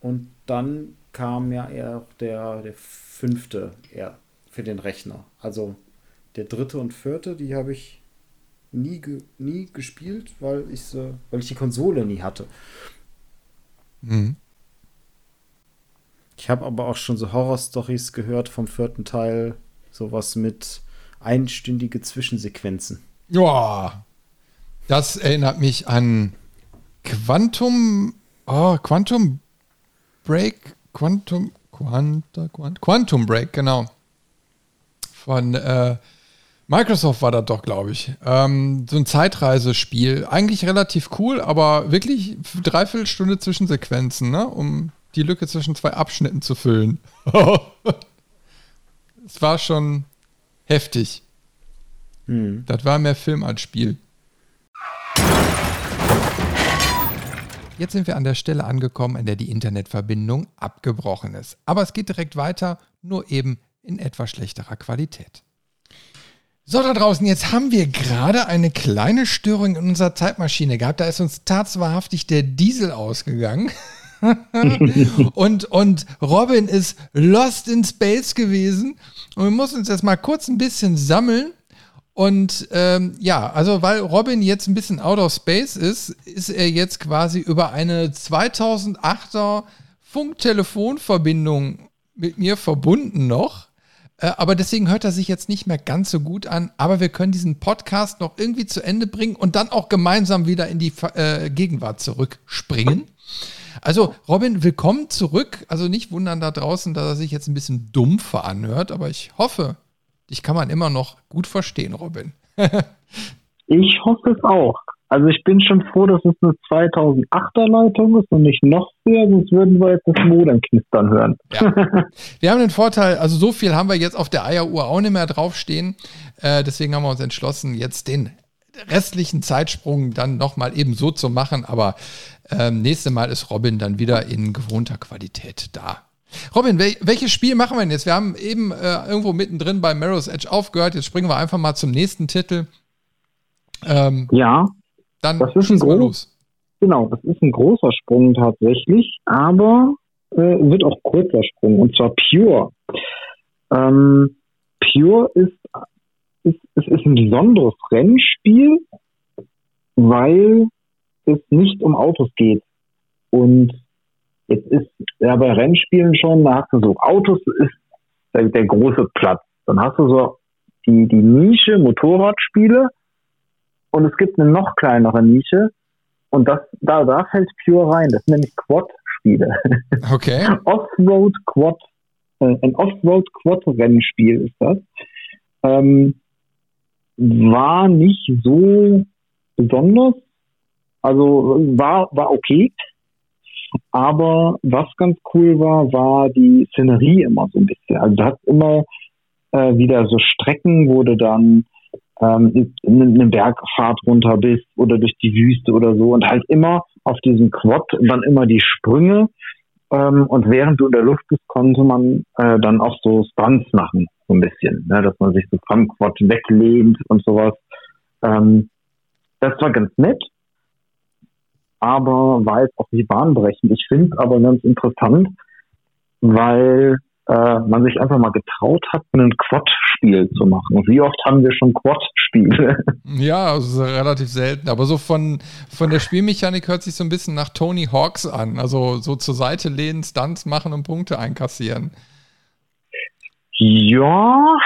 Und dann kam ja eher der, der fünfte eher für den Rechner. Also der dritte und vierte, die habe ich nie, ge nie gespielt, weil ich, sie, weil ich die Konsole nie hatte. Mhm. Ich habe aber auch schon so Horror-Stories gehört vom vierten Teil. Sowas mit einstündige Zwischensequenzen. Ja, das erinnert mich an Quantum, oh, Quantum Break, Quantum, Quanta, Quant, Quantum Break, genau. Von äh, Microsoft war das doch, glaube ich. Ähm, so ein Zeitreisespiel. Eigentlich relativ cool, aber wirklich dreiviertel Stunde Zwischensequenzen, ne? um die Lücke zwischen zwei Abschnitten zu füllen. *laughs* es war schon heftig. Hm. Das war mehr Film als Spiel. Jetzt sind wir an der Stelle angekommen, an der die Internetverbindung abgebrochen ist. Aber es geht direkt weiter, nur eben in etwas schlechterer Qualität. So, da draußen, jetzt haben wir gerade eine kleine Störung in unserer Zeitmaschine gehabt. Da ist uns tatsächlich der Diesel ausgegangen. *laughs* und, und Robin ist lost in space gewesen. Und wir mussten uns jetzt mal kurz ein bisschen sammeln. Und ähm, ja, also weil Robin jetzt ein bisschen out of space ist, ist er jetzt quasi über eine 2008er Funktelefonverbindung mit mir verbunden noch. Äh, aber deswegen hört er sich jetzt nicht mehr ganz so gut an. Aber wir können diesen Podcast noch irgendwie zu Ende bringen und dann auch gemeinsam wieder in die äh, Gegenwart zurückspringen. Also, Robin, willkommen zurück. Also nicht wundern da draußen, dass er sich jetzt ein bisschen dumpfer anhört, aber ich hoffe, dich kann man immer noch gut verstehen, Robin. *laughs* ich hoffe es auch. Also ich bin schon froh, dass es eine 2008er Leitung ist und nicht noch früher, sonst würden wir jetzt das Modem knistern hören. Ja. *laughs* Wir haben den Vorteil, also so viel haben wir jetzt auf der Eieruhr auch nicht mehr draufstehen. Äh, deswegen haben wir uns entschlossen, jetzt den restlichen Zeitsprung dann nochmal eben so zu machen. Aber äh, nächstes Mal ist Robin dann wieder in gewohnter Qualität da. Robin, wel welches Spiel machen wir denn jetzt? Wir haben eben äh, irgendwo mittendrin bei Marrow's Edge aufgehört. Jetzt springen wir einfach mal zum nächsten Titel. Ähm, ja. Dann das ist ein groß, Genau, das ist ein großer Sprung tatsächlich, aber äh, wird auch kurzer Sprung und zwar Pure. Ähm, Pure ist, ist, ist, ist ein besonderes Rennspiel, weil es nicht um Autos geht. Und jetzt ist ja bei Rennspielen schon, da hast du so Autos ist der, der große Platz. Dann hast du so die, die Nische Motorradspiele und es gibt eine noch kleinere Nische. Und das, da, da fällt Pure rein. Das sind nämlich Quad-Spiele. *laughs* Okay. Offroad Quad, äh, ein Offroad Quad Rennspiel ist das. Ähm, war nicht so besonders. Also war, war okay. Aber was ganz cool war, war die Szenerie immer so ein bisschen. Also da hat immer äh, wieder so Strecken, wo du dann ähm, eine Bergfahrt runter bist oder durch die Wüste oder so und halt immer auf diesem Quad dann immer die Sprünge ähm, und während du in der Luft bist, konnte man äh, dann auch so Stunts machen, so ein bisschen, ne, dass man sich so vom Quad weglehnt und sowas. Ähm, das war ganz nett, aber war jetzt auch nicht bahnbrechend. Ich finde es aber ganz interessant, weil äh, man sich einfach mal getraut hat, ein Quad-Spiel zu machen. Und wie oft haben wir schon Quad-Spiele? *laughs* Ja, also relativ selten. Aber so von, von der Spielmechanik hört sich so ein bisschen nach Tony Hawks an. Also so zur Seite lehnen, Stunts machen und Punkte einkassieren. Ja,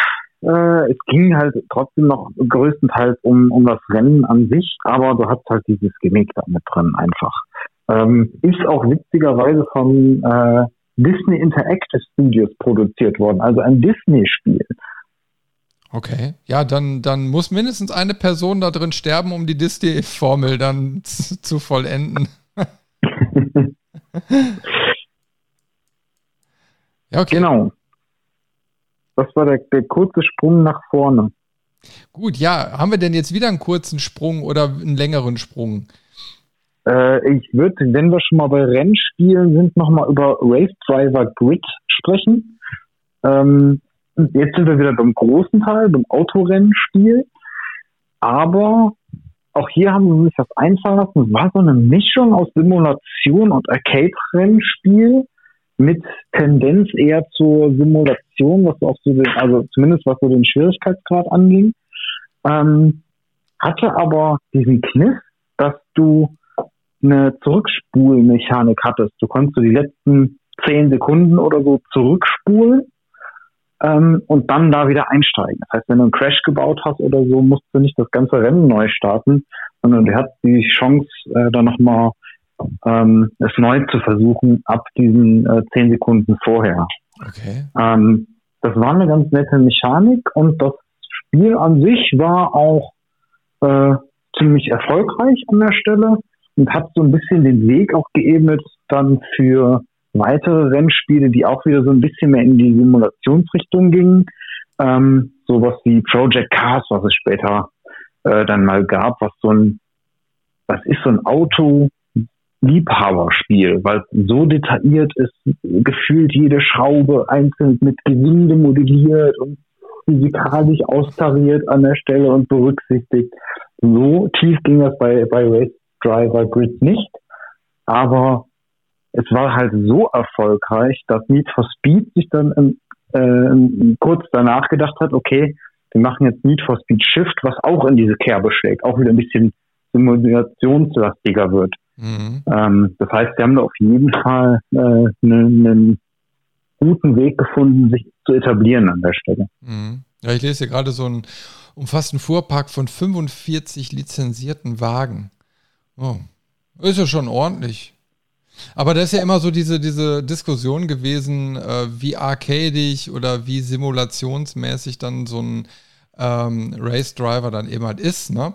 äh, es ging halt trotzdem noch größtenteils um, um das Rennen an sich, aber du hast halt dieses Gimmick da mit drin einfach. Ähm, ist auch witzigerweise von äh, Disney Interactive Studios produziert worden, also ein Disney-Spiel. Okay, ja, dann, dann muss mindestens eine Person da drin sterben, um die Disney-Formel dann zu vollenden. *laughs* ja, okay. Genau. Das war der, der kurze Sprung nach vorne. Gut, ja, haben wir denn jetzt wieder einen kurzen Sprung oder einen längeren Sprung? Äh, ich würde, wenn wir schon mal bei Rennspielen sind, nochmal über Race Driver Grid sprechen. Ähm, jetzt sind wir wieder beim großen Teil, beim Autorennspiel. Aber auch hier haben sie sich das einfallen lassen. Es war so eine Mischung aus Simulation und Arcade-Rennspiel mit Tendenz eher zur Simulation, was auch so den, also zumindest was so den Schwierigkeitsgrad anging. Ähm, hatte aber diesen Kniff, dass du eine Zurückspulmechanik hattest. Du konntest die letzten zehn Sekunden oder so zurückspulen ähm, und dann da wieder einsteigen. Das heißt, wenn du einen Crash gebaut hast oder so, musst du nicht das ganze Rennen neu starten, sondern du hast die Chance, äh, dann nochmal ähm, es neu zu versuchen ab diesen äh, zehn Sekunden vorher. Okay. Ähm, das war eine ganz nette Mechanik und das Spiel an sich war auch äh, ziemlich erfolgreich an der Stelle und hat so ein bisschen den Weg auch geebnet dann für weitere Rennspiele, die auch wieder so ein bisschen mehr in die Simulationsrichtung gingen. Ähm, sowas wie Project Cars, was es später äh, dann mal gab, was so ein, was ist so ein Auto, Liebhaberspiel, weil so detailliert ist, gefühlt jede Schraube einzeln mit Gewinde modelliert und physikalisch austariert an der Stelle und berücksichtigt. So tief ging das bei, bei Race Driver Grid nicht, aber es war halt so erfolgreich, dass Need for Speed sich dann äh, kurz danach gedacht hat, okay, wir machen jetzt Need for Speed Shift, was auch in diese Kerbe schlägt, auch wieder ein bisschen simulationslastiger wird. Mhm. Ähm, das heißt, sie haben da auf jeden Fall äh, einen, einen guten Weg gefunden, sich zu etablieren an der Stelle. Mhm. Ja, ich lese hier gerade so einen umfassten Fuhrpark von 45 lizenzierten Wagen. Oh, ist ja schon ordentlich. Aber das ist ja immer so diese, diese Diskussion gewesen, äh, wie arcadig oder wie simulationsmäßig dann so ein ähm, Race Driver dann eben halt ist. Ne?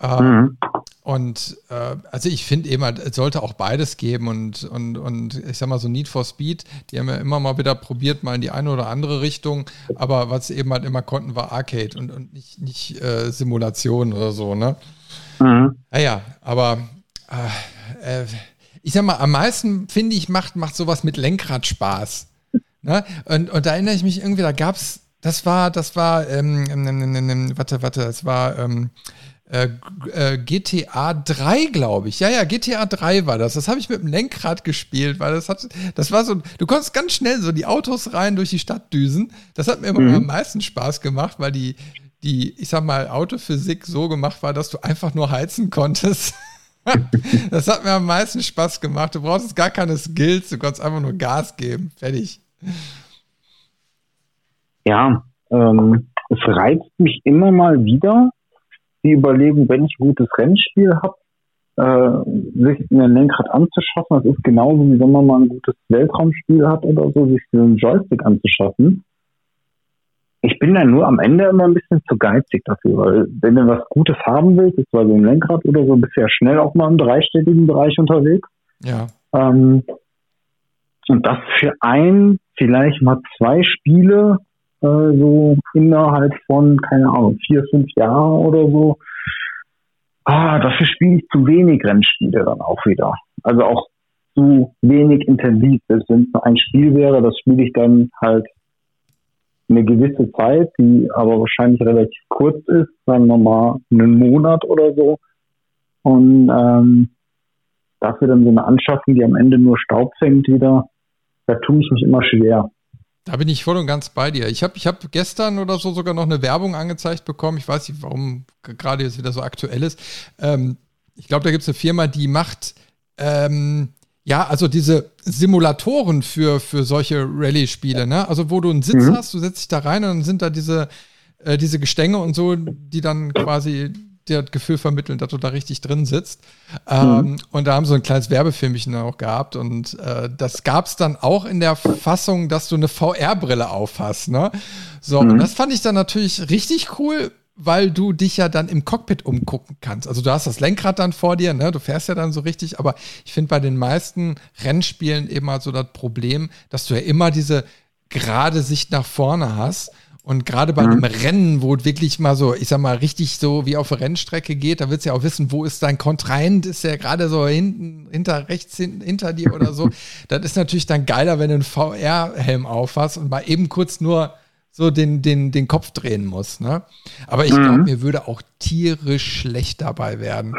Ähm, mhm. Und äh, also ich finde eben halt, es sollte auch beides geben und, und, und ich sag mal so Need for Speed, die haben ja immer mal wieder probiert, mal in die eine oder andere Richtung, aber was sie eben halt immer konnten, war Arcade und, und nicht, nicht äh, Simulation oder so, ne? Mhm. Naja, aber äh, äh ich sag mal, am meisten, finde ich, macht, macht sowas mit Lenkrad Spaß. Ne? Und, und da erinnere ich mich irgendwie, da gab es, das war, das war, ähm, ähm, ähm, ähm, ähm, warte, warte, das war ähm, äh, äh, GTA 3, glaube ich. Ja, ja, GTA 3 war das. Das habe ich mit dem Lenkrad gespielt, weil das hat, das war so, du konntest ganz schnell so die Autos rein durch die Stadt düsen. Das hat mir immer mhm. am meisten Spaß gemacht, weil die, die, ich sag mal, Autophysik so gemacht war, dass du einfach nur heizen konntest. *laughs* das hat mir am meisten Spaß gemacht. Du brauchst gar keine Skills, du kannst einfach nur Gas geben. Fertig. Ja, ähm, es reizt mich immer mal wieder, die Überlegung, wenn ich ein gutes Rennspiel habe, äh, sich ein Lenkrad anzuschaffen. Das ist genauso wie wenn man mal ein gutes Weltraumspiel hat oder so, sich einen Joystick anzuschaffen ich bin dann nur am Ende immer ein bisschen zu geizig dafür, weil wenn du was Gutes haben willst, ist zwar so ein Lenkrad oder so, bist du ja schnell auch mal im dreistelligen Bereich unterwegs. Ja. Ähm, und das für ein, vielleicht mal zwei Spiele, äh, so innerhalb von, keine Ahnung, vier, fünf Jahren oder so. Ah, dafür spiele ich zu wenig Rennspiele dann auch wieder. Also auch zu wenig intensiv. Wenn es nur ein Spiel wäre, das spiele ich dann halt eine gewisse Zeit, die aber wahrscheinlich relativ kurz ist, sagen wir mal einen Monat oder so. Und ähm, dafür dann so eine Anschaffung, die am Ende nur Staub fängt wieder, da tue ich mich immer schwer. Da bin ich voll und ganz bei dir. Ich habe ich hab gestern oder so sogar noch eine Werbung angezeigt bekommen. Ich weiß nicht, warum gerade jetzt wieder so aktuell ist. Ähm, ich glaube, da gibt es eine Firma, die macht ähm, ja, also diese Simulatoren für, für solche Rallye-Spiele, ne? Also wo du einen Sitz mhm. hast, du setzt dich da rein und dann sind da diese, äh, diese Gestänge und so, die dann quasi dir das Gefühl vermitteln, dass du da richtig drin sitzt. Ähm, mhm. Und da haben sie so ein kleines Werbefilmchen auch gehabt. Und äh, das gab es dann auch in der Fassung, dass du eine VR-Brille aufhast. Ne? So, mhm. und das fand ich dann natürlich richtig cool, weil du dich ja dann im Cockpit umgucken kannst. Also du hast das Lenkrad dann vor dir, ne? du fährst ja dann so richtig, aber ich finde bei den meisten Rennspielen eben halt so das Problem, dass du ja immer diese gerade Sicht nach vorne hast. Und gerade bei mhm. einem Rennen, wo es wirklich mal so, ich sag mal, richtig so wie auf der Rennstrecke geht, da willst du ja auch wissen, wo ist dein Kontrahent, ist der gerade so hinten, hinter, rechts hinten, hinter dir oder so. *laughs* das ist natürlich dann geiler, wenn du einen VR-Helm aufhast und mal eben kurz nur so den, den, den Kopf drehen muss. Ne? Aber ich glaube, mhm. mir würde auch tierisch schlecht dabei werden.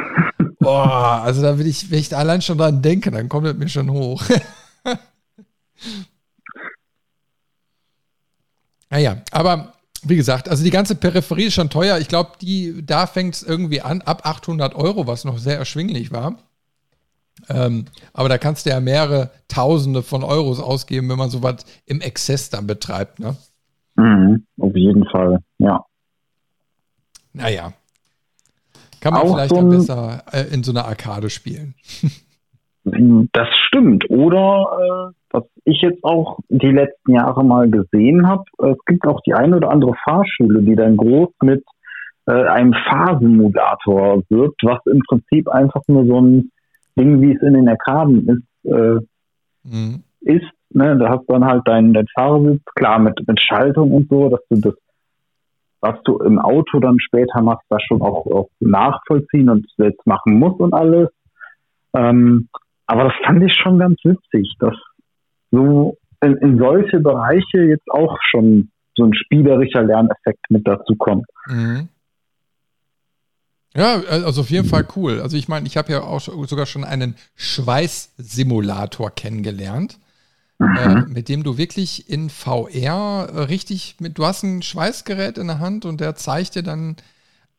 Boah, also da will ich, wenn ich allein schon dran denke, dann kommt es mir schon hoch. *laughs* naja, aber wie gesagt, also die ganze Peripherie ist schon teuer. Ich glaube, da fängt es irgendwie an, ab 800 Euro, was noch sehr erschwinglich war. Ähm, aber da kannst du ja mehrere Tausende von Euros ausgeben, wenn man sowas im Exzess dann betreibt, ne? Mhm, auf jeden Fall, ja. Naja. Kann man Auch vielleicht so ein, besser äh, in so einer Arkade spielen. *laughs* das stimmt. Oder äh, was ich jetzt auch die letzten Jahre mal gesehen habe, es gibt auch die eine oder andere Fahrschule, die dann groß mit äh, einem Fahrsimulator wirkt, was im Prinzip einfach nur so ein Ding, wie es in den Arkaden ist, äh, mhm. ist. Ne? Da hast du dann halt deinen, deinen Fahrersitz, klar mit, mit Schaltung und so, dass du das, was du im Auto dann später machst, da schon auch, auch nachvollziehen und selbst machen musst und alles. Ähm, aber das fand ich schon ganz witzig, dass so in, in solche Bereiche jetzt auch schon so ein spielerischer Lerneffekt mit dazu kommt. Mhm. Ja, also auf jeden Fall cool. Also ich meine, ich habe ja auch sogar schon einen Schweißsimulator kennengelernt. Äh, mit dem du wirklich in VR richtig mit, du hast ein Schweißgerät in der Hand und der zeigt dir dann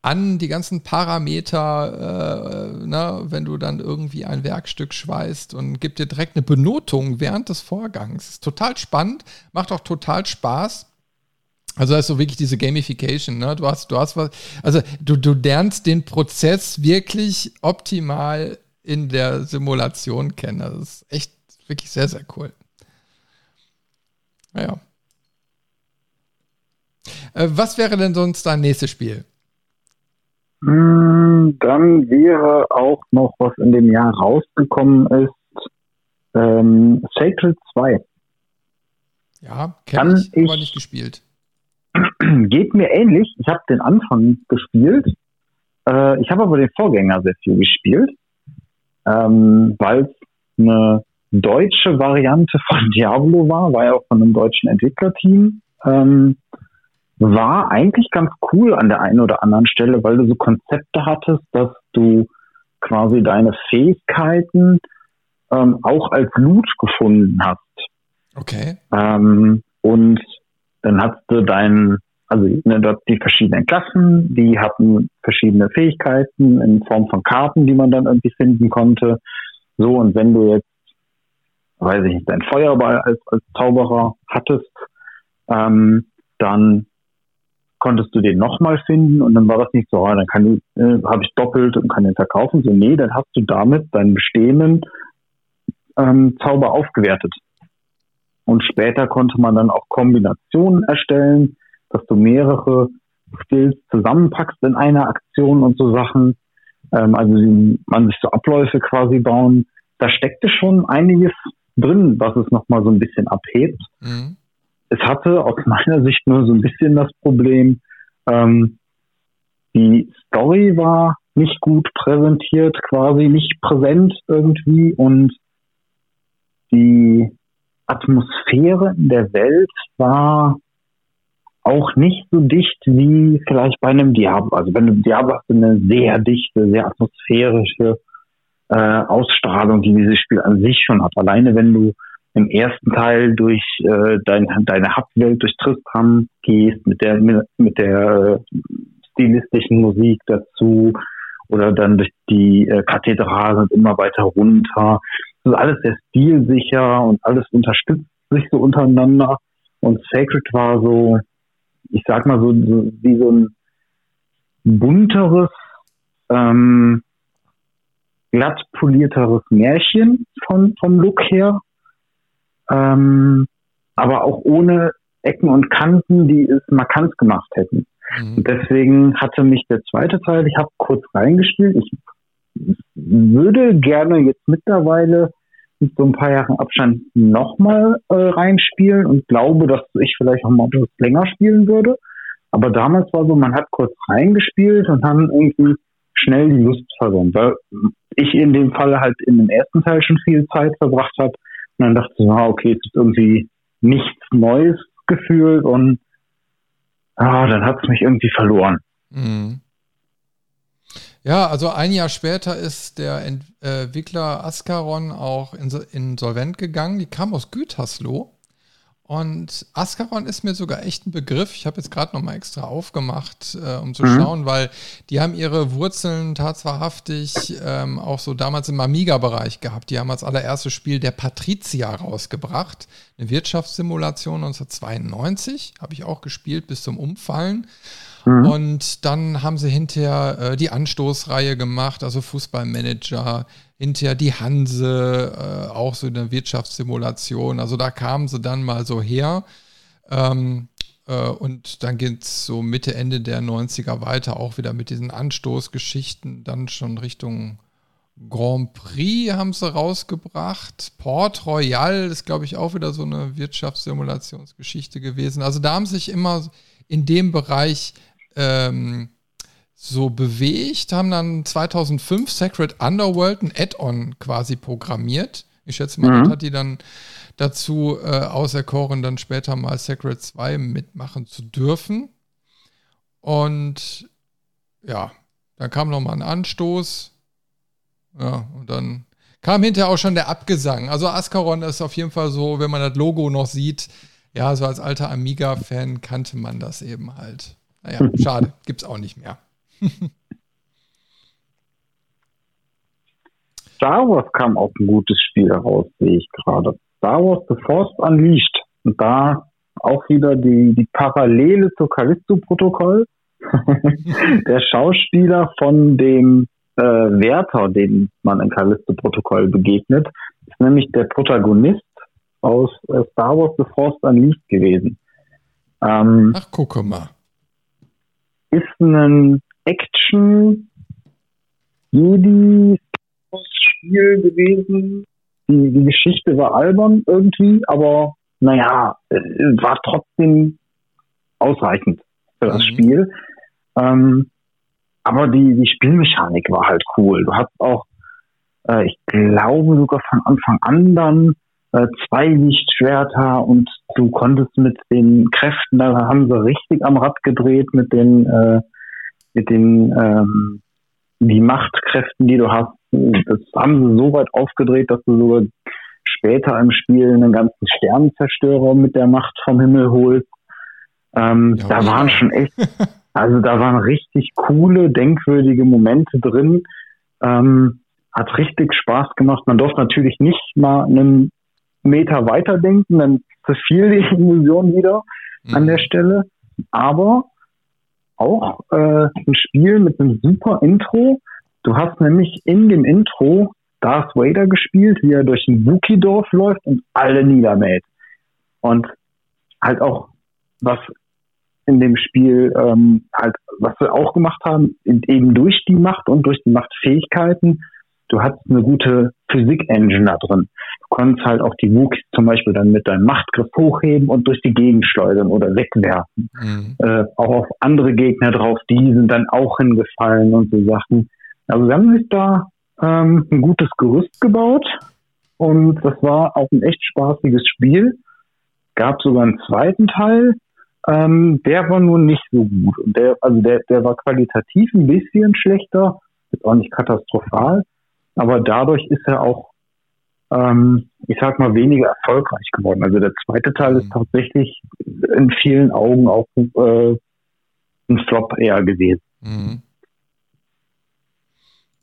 an die ganzen Parameter, äh, na, wenn du dann irgendwie ein Werkstück schweißt und gibt dir direkt eine Benotung während des Vorgangs. Ist total spannend, macht auch total Spaß. Also das ist so wirklich diese Gamification, ne? Du hast, du hast was, also du, du lernst den Prozess wirklich optimal in der Simulation kennen. Das ist echt wirklich sehr, sehr cool. Naja. Äh, was wäre denn sonst dein nächstes Spiel? Hm, dann wäre auch noch, was in dem Jahr rausgekommen ist, ähm, Sacred 2. Ja, kenne ich, aber nicht gespielt. *clears throat* Geht mir ähnlich. Ich habe den Anfang gespielt. Äh, ich habe aber den Vorgänger sehr viel gespielt, ähm, weil es eine deutsche Variante von *laughs* Diablo war, war ja auch von einem deutschen Entwicklerteam. Ähm, war eigentlich ganz cool an der einen oder anderen Stelle, weil du so Konzepte hattest, dass du quasi deine Fähigkeiten ähm, auch als Loot gefunden hast. Okay. Ähm, und dann hast du dein, also ne, dort die verschiedenen Klassen, die hatten verschiedene Fähigkeiten in Form von Karten, die man dann irgendwie finden konnte. So, und wenn du jetzt, weiß ich nicht, dein Feuerball als, als Zauberer hattest, ähm, dann konntest du den nochmal finden und dann war das nicht so, ah, dann kann ich, äh, habe ich doppelt und kann den verkaufen. So, nee, dann hast du damit deinen bestehenden ähm, Zauber aufgewertet. Und später konnte man dann auch Kombinationen erstellen, dass du mehrere Skills zusammenpackst in einer Aktion und so Sachen. Ähm, also man sich so Abläufe quasi bauen. Da steckte schon einiges drin, was es nochmal so ein bisschen abhebt. Mhm es hatte aus meiner Sicht nur so ein bisschen das Problem, ähm, die Story war nicht gut präsentiert, quasi nicht präsent irgendwie und die Atmosphäre in der Welt war auch nicht so dicht wie vielleicht bei einem Diablo. Also bei einem Diablo hast du eine sehr dichte, sehr atmosphärische äh, Ausstrahlung, die dieses Spiel an sich schon hat. Alleine wenn du im ersten Teil durch äh, dein, deine Hauptwelt durch Tristram gehst, mit der, mit der stilistischen Musik dazu oder dann durch die äh, Kathedrale und immer weiter runter. Das ist alles sehr stilsicher und alles unterstützt sich so untereinander. Und Sacred war so, ich sag mal so, so wie so ein bunteres, ähm, glatt polierteres Märchen von, vom Look her ähm, aber auch ohne Ecken und Kanten, die es markant gemacht hätten. Mhm. Und deswegen hatte mich der zweite Teil, ich habe kurz reingespielt, ich würde gerne jetzt mittlerweile mit so ein paar Jahren Abstand nochmal äh, reinspielen und glaube, dass ich vielleicht auch mal etwas länger spielen würde. Aber damals war so, man hat kurz reingespielt und dann irgendwie schnell die Lust verloren, weil ich in dem Fall halt in dem ersten Teil schon viel Zeit verbracht habe und dann dachte ich, ah, okay, es ist irgendwie nichts Neues gefühlt und ah, dann hat es mich irgendwie verloren. Mhm. Ja, also ein Jahr später ist der Entwickler Ascaron auch insolvent gegangen. Die kam aus Gütersloh. Und Ascaron ist mir sogar echt ein Begriff. Ich habe jetzt gerade noch mal extra aufgemacht, äh, um zu mhm. schauen, weil die haben ihre Wurzeln tatsächlich ähm, auch so damals im Amiga-Bereich gehabt. Die haben als allererstes Spiel der Patrizia rausgebracht, eine Wirtschaftssimulation 1992, habe ich auch gespielt bis zum Umfallen. Mhm. Und dann haben sie hinterher äh, die Anstoßreihe gemacht, also Fußballmanager, hinterher die Hanse, äh, auch so eine Wirtschaftssimulation. Also da kamen sie dann mal so her. Ähm, äh, und dann geht es so Mitte, Ende der 90er weiter, auch wieder mit diesen Anstoßgeschichten, dann schon Richtung Grand Prix haben sie rausgebracht. Port Royal ist, glaube ich, auch wieder so eine Wirtschaftssimulationsgeschichte gewesen. Also da haben sich immer in dem Bereich ähm, so bewegt, haben dann 2005 Sacred Underworld ein Add-on quasi programmiert. Ich schätze mal, mhm. das hat die dann dazu äh, auserkoren, dann später mal Sacred 2 mitmachen zu dürfen. Und ja, dann kam nochmal ein Anstoß. Ja, und dann kam hinterher auch schon der Abgesang. Also Ascaron ist auf jeden Fall so, wenn man das Logo noch sieht, ja, so als alter Amiga-Fan kannte man das eben halt. Naja, *laughs* schade, gibt's auch nicht mehr. *laughs* Star Wars kam auch ein gutes Spiel heraus, sehe ich gerade. Star Wars The Force Unleashed. Und da auch wieder die, die Parallele zu Callisto-Protokoll. *laughs* der Schauspieler von dem äh, Wärter, den man in Callisto-Protokoll begegnet, ist nämlich der Protagonist aus äh, Star Wars The Force Unleashed gewesen. Ähm, Ach, gucke mal ist ein Action Jedi Spiel gewesen. Die, die Geschichte war albern irgendwie, aber naja, äh, war trotzdem ausreichend für das mhm. Spiel. Ähm, aber die, die Spielmechanik war halt cool. Du hast auch, äh, ich glaube sogar von Anfang an dann äh, zwei Lichtschwerter und du konntest mit den Kräften, da haben sie richtig am Rad gedreht mit den, äh, mit den, ähm, die Machtkräften, die du hast. Das haben sie so weit aufgedreht, dass du sogar später im Spiel einen ganzen Sternenzerstörer mit der Macht vom Himmel holst. Ähm, ja, da ja. waren schon echt, *laughs* also da waren richtig coole, denkwürdige Momente drin. Ähm, hat richtig Spaß gemacht. Man durfte natürlich nicht mal einen Meter weiterdenken, dann zerfiel die *laughs* Illusion wieder mhm. an der Stelle. Aber auch äh, ein Spiel mit einem super Intro. Du hast nämlich in dem Intro Darth Vader gespielt, wie er durch ein Wookie-Dorf läuft und alle niedermäht. Und halt auch, was in dem Spiel ähm, halt, was wir auch gemacht haben, eben durch die Macht und durch die Machtfähigkeiten, du hattest eine gute Physik-Engine da drin. Du konntest halt auch die Wookies zum Beispiel dann mit deinem Machtgriff hochheben und durch die Gegend schleudern oder wegwerfen. Mhm. Äh, auch auf andere Gegner drauf, die sind dann auch hingefallen und so Sachen. Also wir haben sich da ähm, ein gutes Gerüst gebaut und das war auch ein echt spaßiges Spiel. Gab sogar einen zweiten Teil, ähm, der war nur nicht so gut. Und der, also der, der war qualitativ ein bisschen schlechter, ist auch nicht katastrophal, aber dadurch ist er auch, ähm, ich sag mal, weniger erfolgreich geworden. Also der zweite Teil mhm. ist tatsächlich in vielen Augen auch äh, ein Flop eher gewesen. Mhm.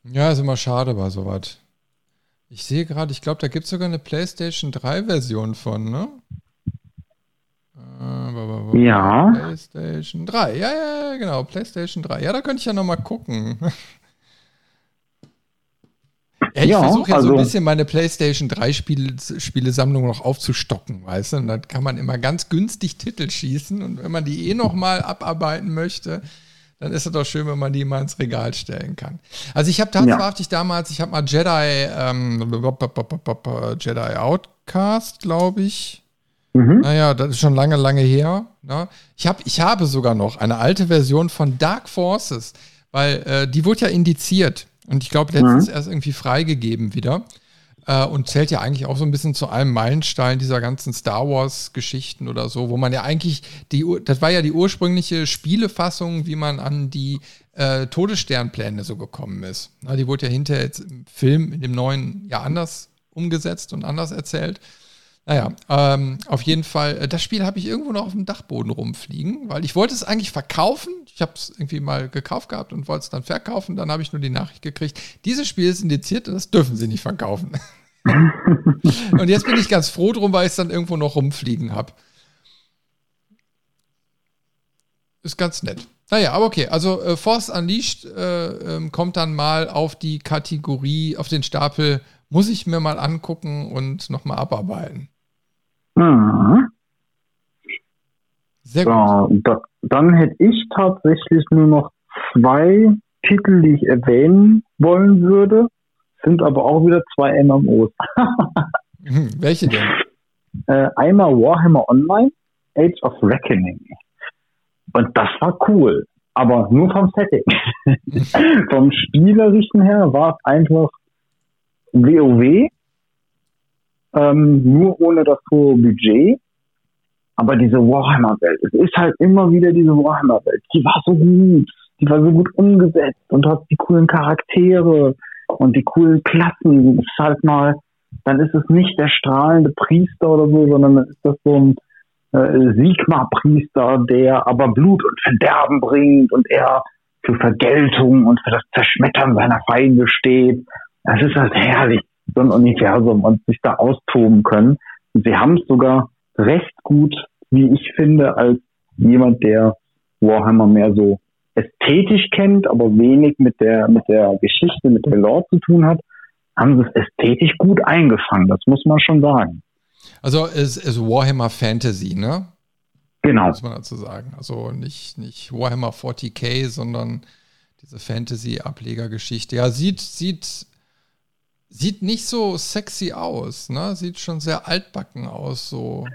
Ja, ist immer schade bei sowas. Ich sehe gerade, ich glaube, da gibt es sogar eine PlayStation 3 Version von, ne? Äh, ja. PlayStation 3, ja, ja, genau, PlayStation 3. Ja, da könnte ich ja nochmal gucken. Ja, ich ja, versuche ja also, so ein bisschen meine PlayStation 3 Spiel, Spielesammlung noch aufzustocken, weißt du? Und dann kann man immer ganz günstig Titel schießen und wenn man die eh nochmal abarbeiten möchte, dann ist es doch schön, wenn man die mal ins Regal stellen kann. Also ich habe tatsächlich ja. damals, ich habe mal Jedi, ähm, Jedi Outcast, glaube ich. Mhm. Naja, das ist schon lange, lange her. Ne? Ich, hab, ich habe sogar noch eine alte Version von Dark Forces, weil äh, die wurde ja indiziert. Und ich glaube, letztens mhm. erst irgendwie freigegeben wieder. Äh, und zählt ja eigentlich auch so ein bisschen zu einem Meilenstein dieser ganzen Star Wars-Geschichten oder so, wo man ja eigentlich die, das war ja die ursprüngliche Spielefassung, wie man an die äh, Todessternpläne so gekommen ist. Na, die wurde ja hinterher jetzt im Film, in dem neuen, ja anders umgesetzt und anders erzählt. Naja, ähm, auf jeden Fall, äh, das Spiel habe ich irgendwo noch auf dem Dachboden rumfliegen, weil ich wollte es eigentlich verkaufen. Ich habe es irgendwie mal gekauft gehabt und wollte es dann verkaufen. Dann habe ich nur die Nachricht gekriegt, dieses Spiel ist indiziert und das dürfen sie nicht verkaufen. *laughs* und jetzt bin ich ganz froh drum, weil ich es dann irgendwo noch rumfliegen habe. Ist ganz nett. Naja, aber okay. Also äh, Force Unleashed äh, äh, kommt dann mal auf die Kategorie, auf den Stapel, muss ich mir mal angucken und nochmal abarbeiten. Mhm. Sehr gut. So, da, dann hätte ich tatsächlich nur noch zwei Titel, die ich erwähnen wollen würde, sind aber auch wieder zwei MMOs. Hm, welche denn? *laughs* Äh, einmal Warhammer Online, Age of Reckoning. Und das war cool, aber nur vom Setting. *laughs* vom Spielerischen her war es einfach WoW, ähm, nur ohne das hohe Budget. Aber diese Warhammer-Welt, es ist halt immer wieder diese Warhammer-Welt. Die war so gut, die war so gut umgesetzt und hat die coolen Charaktere und die coolen Klassen. Es ist halt mal, dann ist es nicht der strahlende Priester oder so, sondern dann ist das so ein äh, Sigma-Priester, der aber Blut und Verderben bringt und er für Vergeltung und für das Zerschmettern seiner Feinde steht. Das ist halt herrlich, so ein Universum und sich da austoben können. Und sie haben es sogar recht gut, wie ich finde, als jemand, der Warhammer mehr so ästhetisch kennt, aber wenig mit der, mit der Geschichte, mit der Lore zu tun hat, haben sie es ästhetisch gut eingefangen. Das muss man schon sagen. Also es ist Warhammer Fantasy, ne? Genau. Muss man dazu sagen. Also nicht, nicht Warhammer 40k, sondern diese Fantasy-Ablegergeschichte. Ja, sieht, sieht, sieht nicht so sexy aus, ne? Sieht schon sehr altbacken aus, so.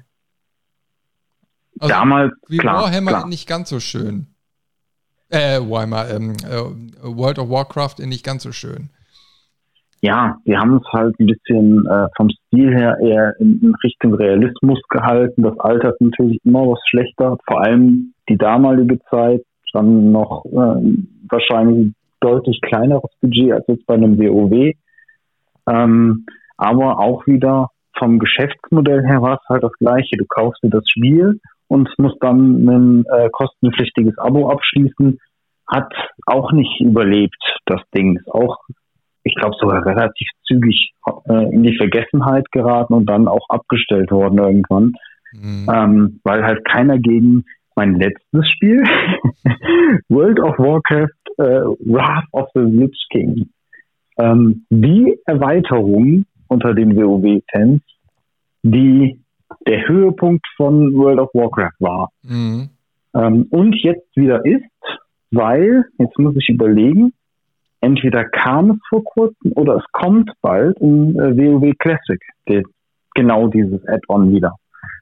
Also Damals, wie klar, Warhammer klar. nicht ganz so schön. Äh, Warhammer, ähm, äh, World of Warcraft nicht ganz so schön. Ja, die haben es halt ein bisschen äh, vom Stil her eher in, in Richtung Realismus gehalten. Das Alter ist natürlich immer was schlechter. Vor allem die damalige Zeit, dann noch äh, wahrscheinlich deutlich kleineres Budget als jetzt bei einem WoW. Ähm, aber auch wieder vom Geschäftsmodell her war es halt das gleiche. Du kaufst dir das Spiel und musst dann ein äh, kostenpflichtiges Abo abschließen. Hat auch nicht überlebt, das Ding. Ist auch, ich glaube, sogar relativ zügig äh, in die Vergessenheit geraten und dann auch abgestellt worden irgendwann. Mhm. Ähm, weil halt keiner gegen mein letztes Spiel, *laughs* World of Warcraft äh, Wrath of the Lich King, ähm, die Erweiterung unter den WoW-Fans, die der Höhepunkt von World of Warcraft war. Mhm. Ähm, und jetzt wieder ist, weil, jetzt muss ich überlegen, entweder kam es vor kurzem oder es kommt bald in äh, WoW Classic, die, genau dieses Add-on wieder.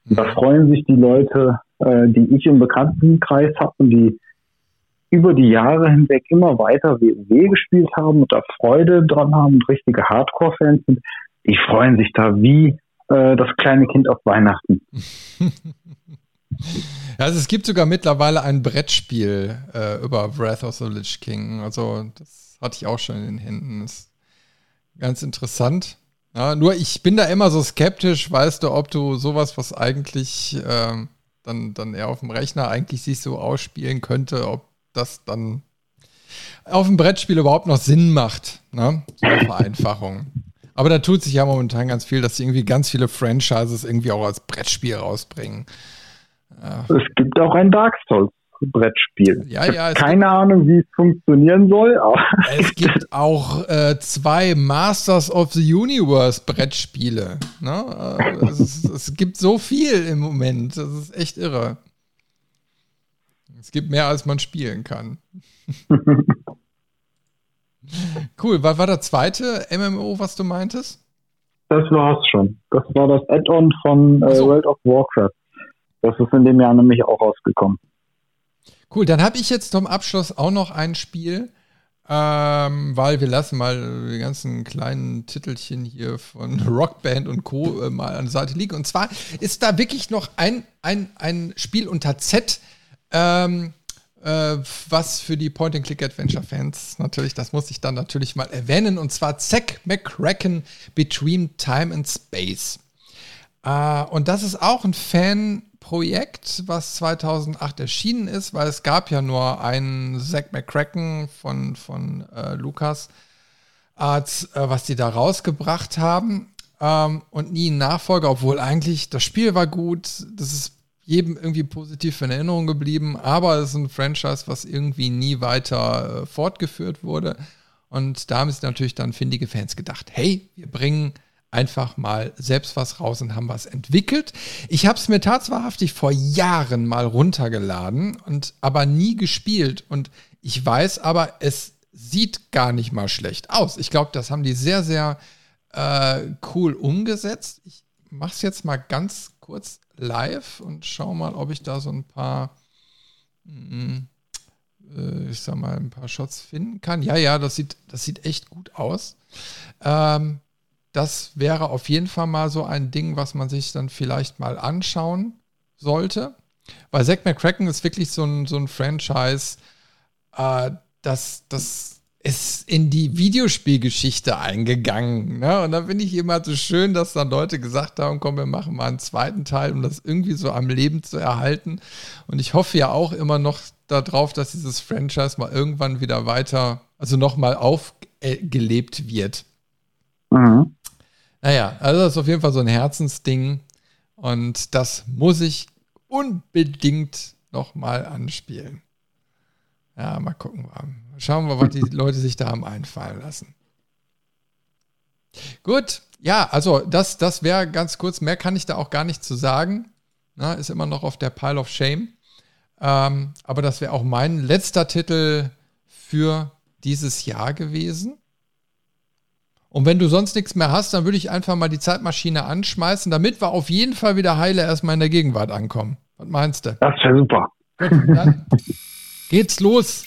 Und da freuen sich die Leute, äh, die ich im Bekanntenkreis habe und die über die Jahre hinweg immer weiter WoW gespielt haben und da Freude dran haben und richtige Hardcore-Fans sind, die freuen sich da wie äh, das kleine Kind auf Weihnachten. *laughs* Also es gibt sogar mittlerweile ein Brettspiel äh, über Wrath of the Lich King. Also das hatte ich auch schon in den Händen. Ist ganz interessant. Ja, nur ich bin da immer so skeptisch, weißt du, ob du sowas, was eigentlich ähm, dann, dann eher auf dem Rechner eigentlich sich so ausspielen könnte, ob das dann auf dem Brettspiel überhaupt noch Sinn macht. Ne? So eine Vereinfachung. Aber da tut sich ja momentan ganz viel, dass sie irgendwie ganz viele Franchises irgendwie auch als Brettspiel rausbringen. Ja. Es gibt auch ein Dark Souls Brettspiel. Ja, ja, keine Ahnung, wie es funktionieren soll, aber Es *laughs* gibt auch äh, zwei Masters of the Universe Brettspiele. Ne? Äh, es, es gibt so viel im Moment. Das ist echt irre. Es gibt mehr, als man spielen kann. *laughs* cool. Was war der zweite MMO, was du meintest? das war's schon. Das war das Add-on von äh, so. World of Warcraft. Das ist in dem Jahr nämlich auch rausgekommen. Cool, dann habe ich jetzt zum Abschluss auch noch ein Spiel. ähm, weil wir lassen mal die ganzen kleinen Titelchen hier von *laughs* Rockband und Co. Äh, mal an der Seite liegen. Und zwar ist da wirklich noch ein, ein, ein Spiel unter Z, ähm, äh, was für die Point-and-Click-Adventure-Fans natürlich, das muss ich dann natürlich mal erwähnen, und zwar Zack McCracken Between Time and Space. Äh, und das ist auch ein Fanprojekt, was 2008 erschienen ist, weil es gab ja nur einen Zack McCracken von, von äh, Arts, äh, was die da rausgebracht haben. Ähm, und nie ein Nachfolger, obwohl eigentlich das Spiel war gut, das ist jedem irgendwie positiv in Erinnerung geblieben, aber es ist ein Franchise, was irgendwie nie weiter äh, fortgeführt wurde. Und da haben sich natürlich dann findige Fans gedacht, hey, wir bringen einfach mal selbst was raus und haben was entwickelt. Ich habe es mir tatsächlich vor Jahren mal runtergeladen und aber nie gespielt. Und ich weiß aber, es sieht gar nicht mal schlecht aus. Ich glaube, das haben die sehr, sehr äh, cool umgesetzt. Ich mache es jetzt mal ganz kurz live und schau mal, ob ich da so ein paar, mm, äh, ich sag mal, ein paar Shots finden kann. Ja, ja, das sieht, das sieht echt gut aus. Ähm, das wäre auf jeden Fall mal so ein Ding, was man sich dann vielleicht mal anschauen sollte. Weil Zack McCracken ist wirklich so ein, so ein Franchise, äh, das, das ist in die Videospielgeschichte eingegangen. Ne? Und da finde ich immer so schön, dass dann Leute gesagt haben, komm, wir machen mal einen zweiten Teil, um das irgendwie so am Leben zu erhalten. Und ich hoffe ja auch immer noch darauf, dass dieses Franchise mal irgendwann wieder weiter, also nochmal aufgelebt wird. Mhm. Naja, also das ist auf jeden Fall so ein Herzensding. Und das muss ich unbedingt nochmal anspielen. Ja, mal gucken. Schauen wir, was die Leute sich da haben einfallen lassen. Gut, ja, also das, das wäre ganz kurz. Mehr kann ich da auch gar nicht zu sagen. Na, ist immer noch auf der Pile of Shame. Ähm, aber das wäre auch mein letzter Titel für dieses Jahr gewesen. Und wenn du sonst nichts mehr hast, dann würde ich einfach mal die Zeitmaschine anschmeißen, damit wir auf jeden Fall wieder heile erstmal in der Gegenwart ankommen. Was meinst du? Das wäre super. Gut, dann geht's los.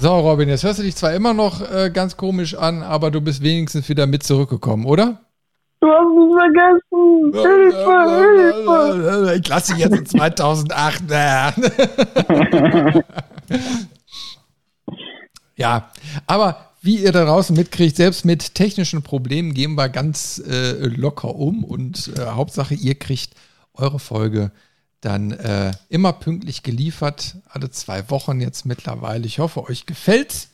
So, Robin, jetzt hörst du dich zwar immer noch äh, ganz komisch an, aber du bist wenigstens wieder mit zurückgekommen, oder? Du hast mich vergessen. Hilfe, Hilfe. Ich lasse dich jetzt in 2008. *laughs* ja, aber wie ihr da draußen mitkriegt, selbst mit technischen Problemen gehen wir ganz äh, locker um und äh, Hauptsache, ihr kriegt eure Folge dann äh, immer pünktlich geliefert, alle zwei Wochen jetzt mittlerweile. Ich hoffe, euch gefällt's.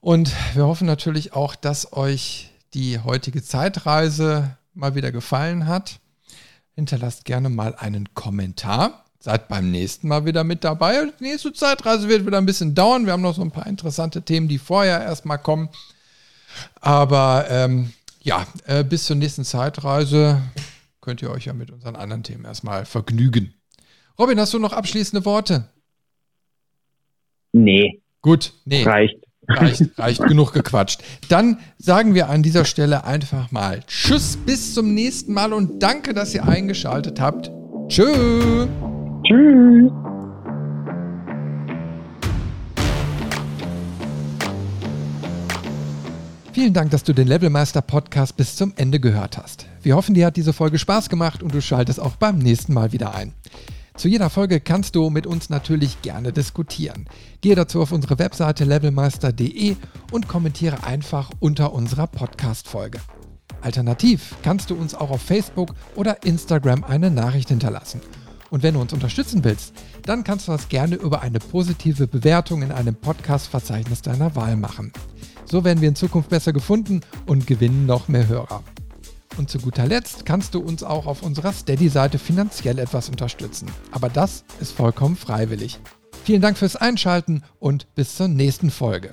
Und wir hoffen natürlich auch, dass euch die heutige Zeitreise mal wieder gefallen hat. Hinterlasst gerne mal einen Kommentar. Seid beim nächsten Mal wieder mit dabei. Die nächste Zeitreise wird wieder ein bisschen dauern. Wir haben noch so ein paar interessante Themen, die vorher erstmal kommen. Aber ähm, ja, äh, bis zur nächsten Zeitreise könnt ihr euch ja mit unseren anderen Themen erstmal vergnügen. Robin, hast du noch abschließende Worte? Nee. Gut, nee. Reicht. Reicht, reicht genug gequatscht. Dann sagen wir an dieser Stelle einfach mal Tschüss, bis zum nächsten Mal und danke, dass ihr eingeschaltet habt. Tschüss. Tschüss. Vielen Dank, dass du den Levelmeister Podcast bis zum Ende gehört hast. Wir hoffen, dir hat diese Folge Spaß gemacht und du schaltest auch beim nächsten Mal wieder ein. Zu jeder Folge kannst du mit uns natürlich gerne diskutieren. Gehe dazu auf unsere Webseite levelmeister.de und kommentiere einfach unter unserer Podcast-Folge. Alternativ kannst du uns auch auf Facebook oder Instagram eine Nachricht hinterlassen. Und wenn du uns unterstützen willst, dann kannst du das gerne über eine positive Bewertung in einem Podcast-Verzeichnis deiner Wahl machen. So werden wir in Zukunft besser gefunden und gewinnen noch mehr Hörer. Und zu guter Letzt kannst du uns auch auf unserer Steady-Seite finanziell etwas unterstützen. Aber das ist vollkommen freiwillig. Vielen Dank fürs Einschalten und bis zur nächsten Folge.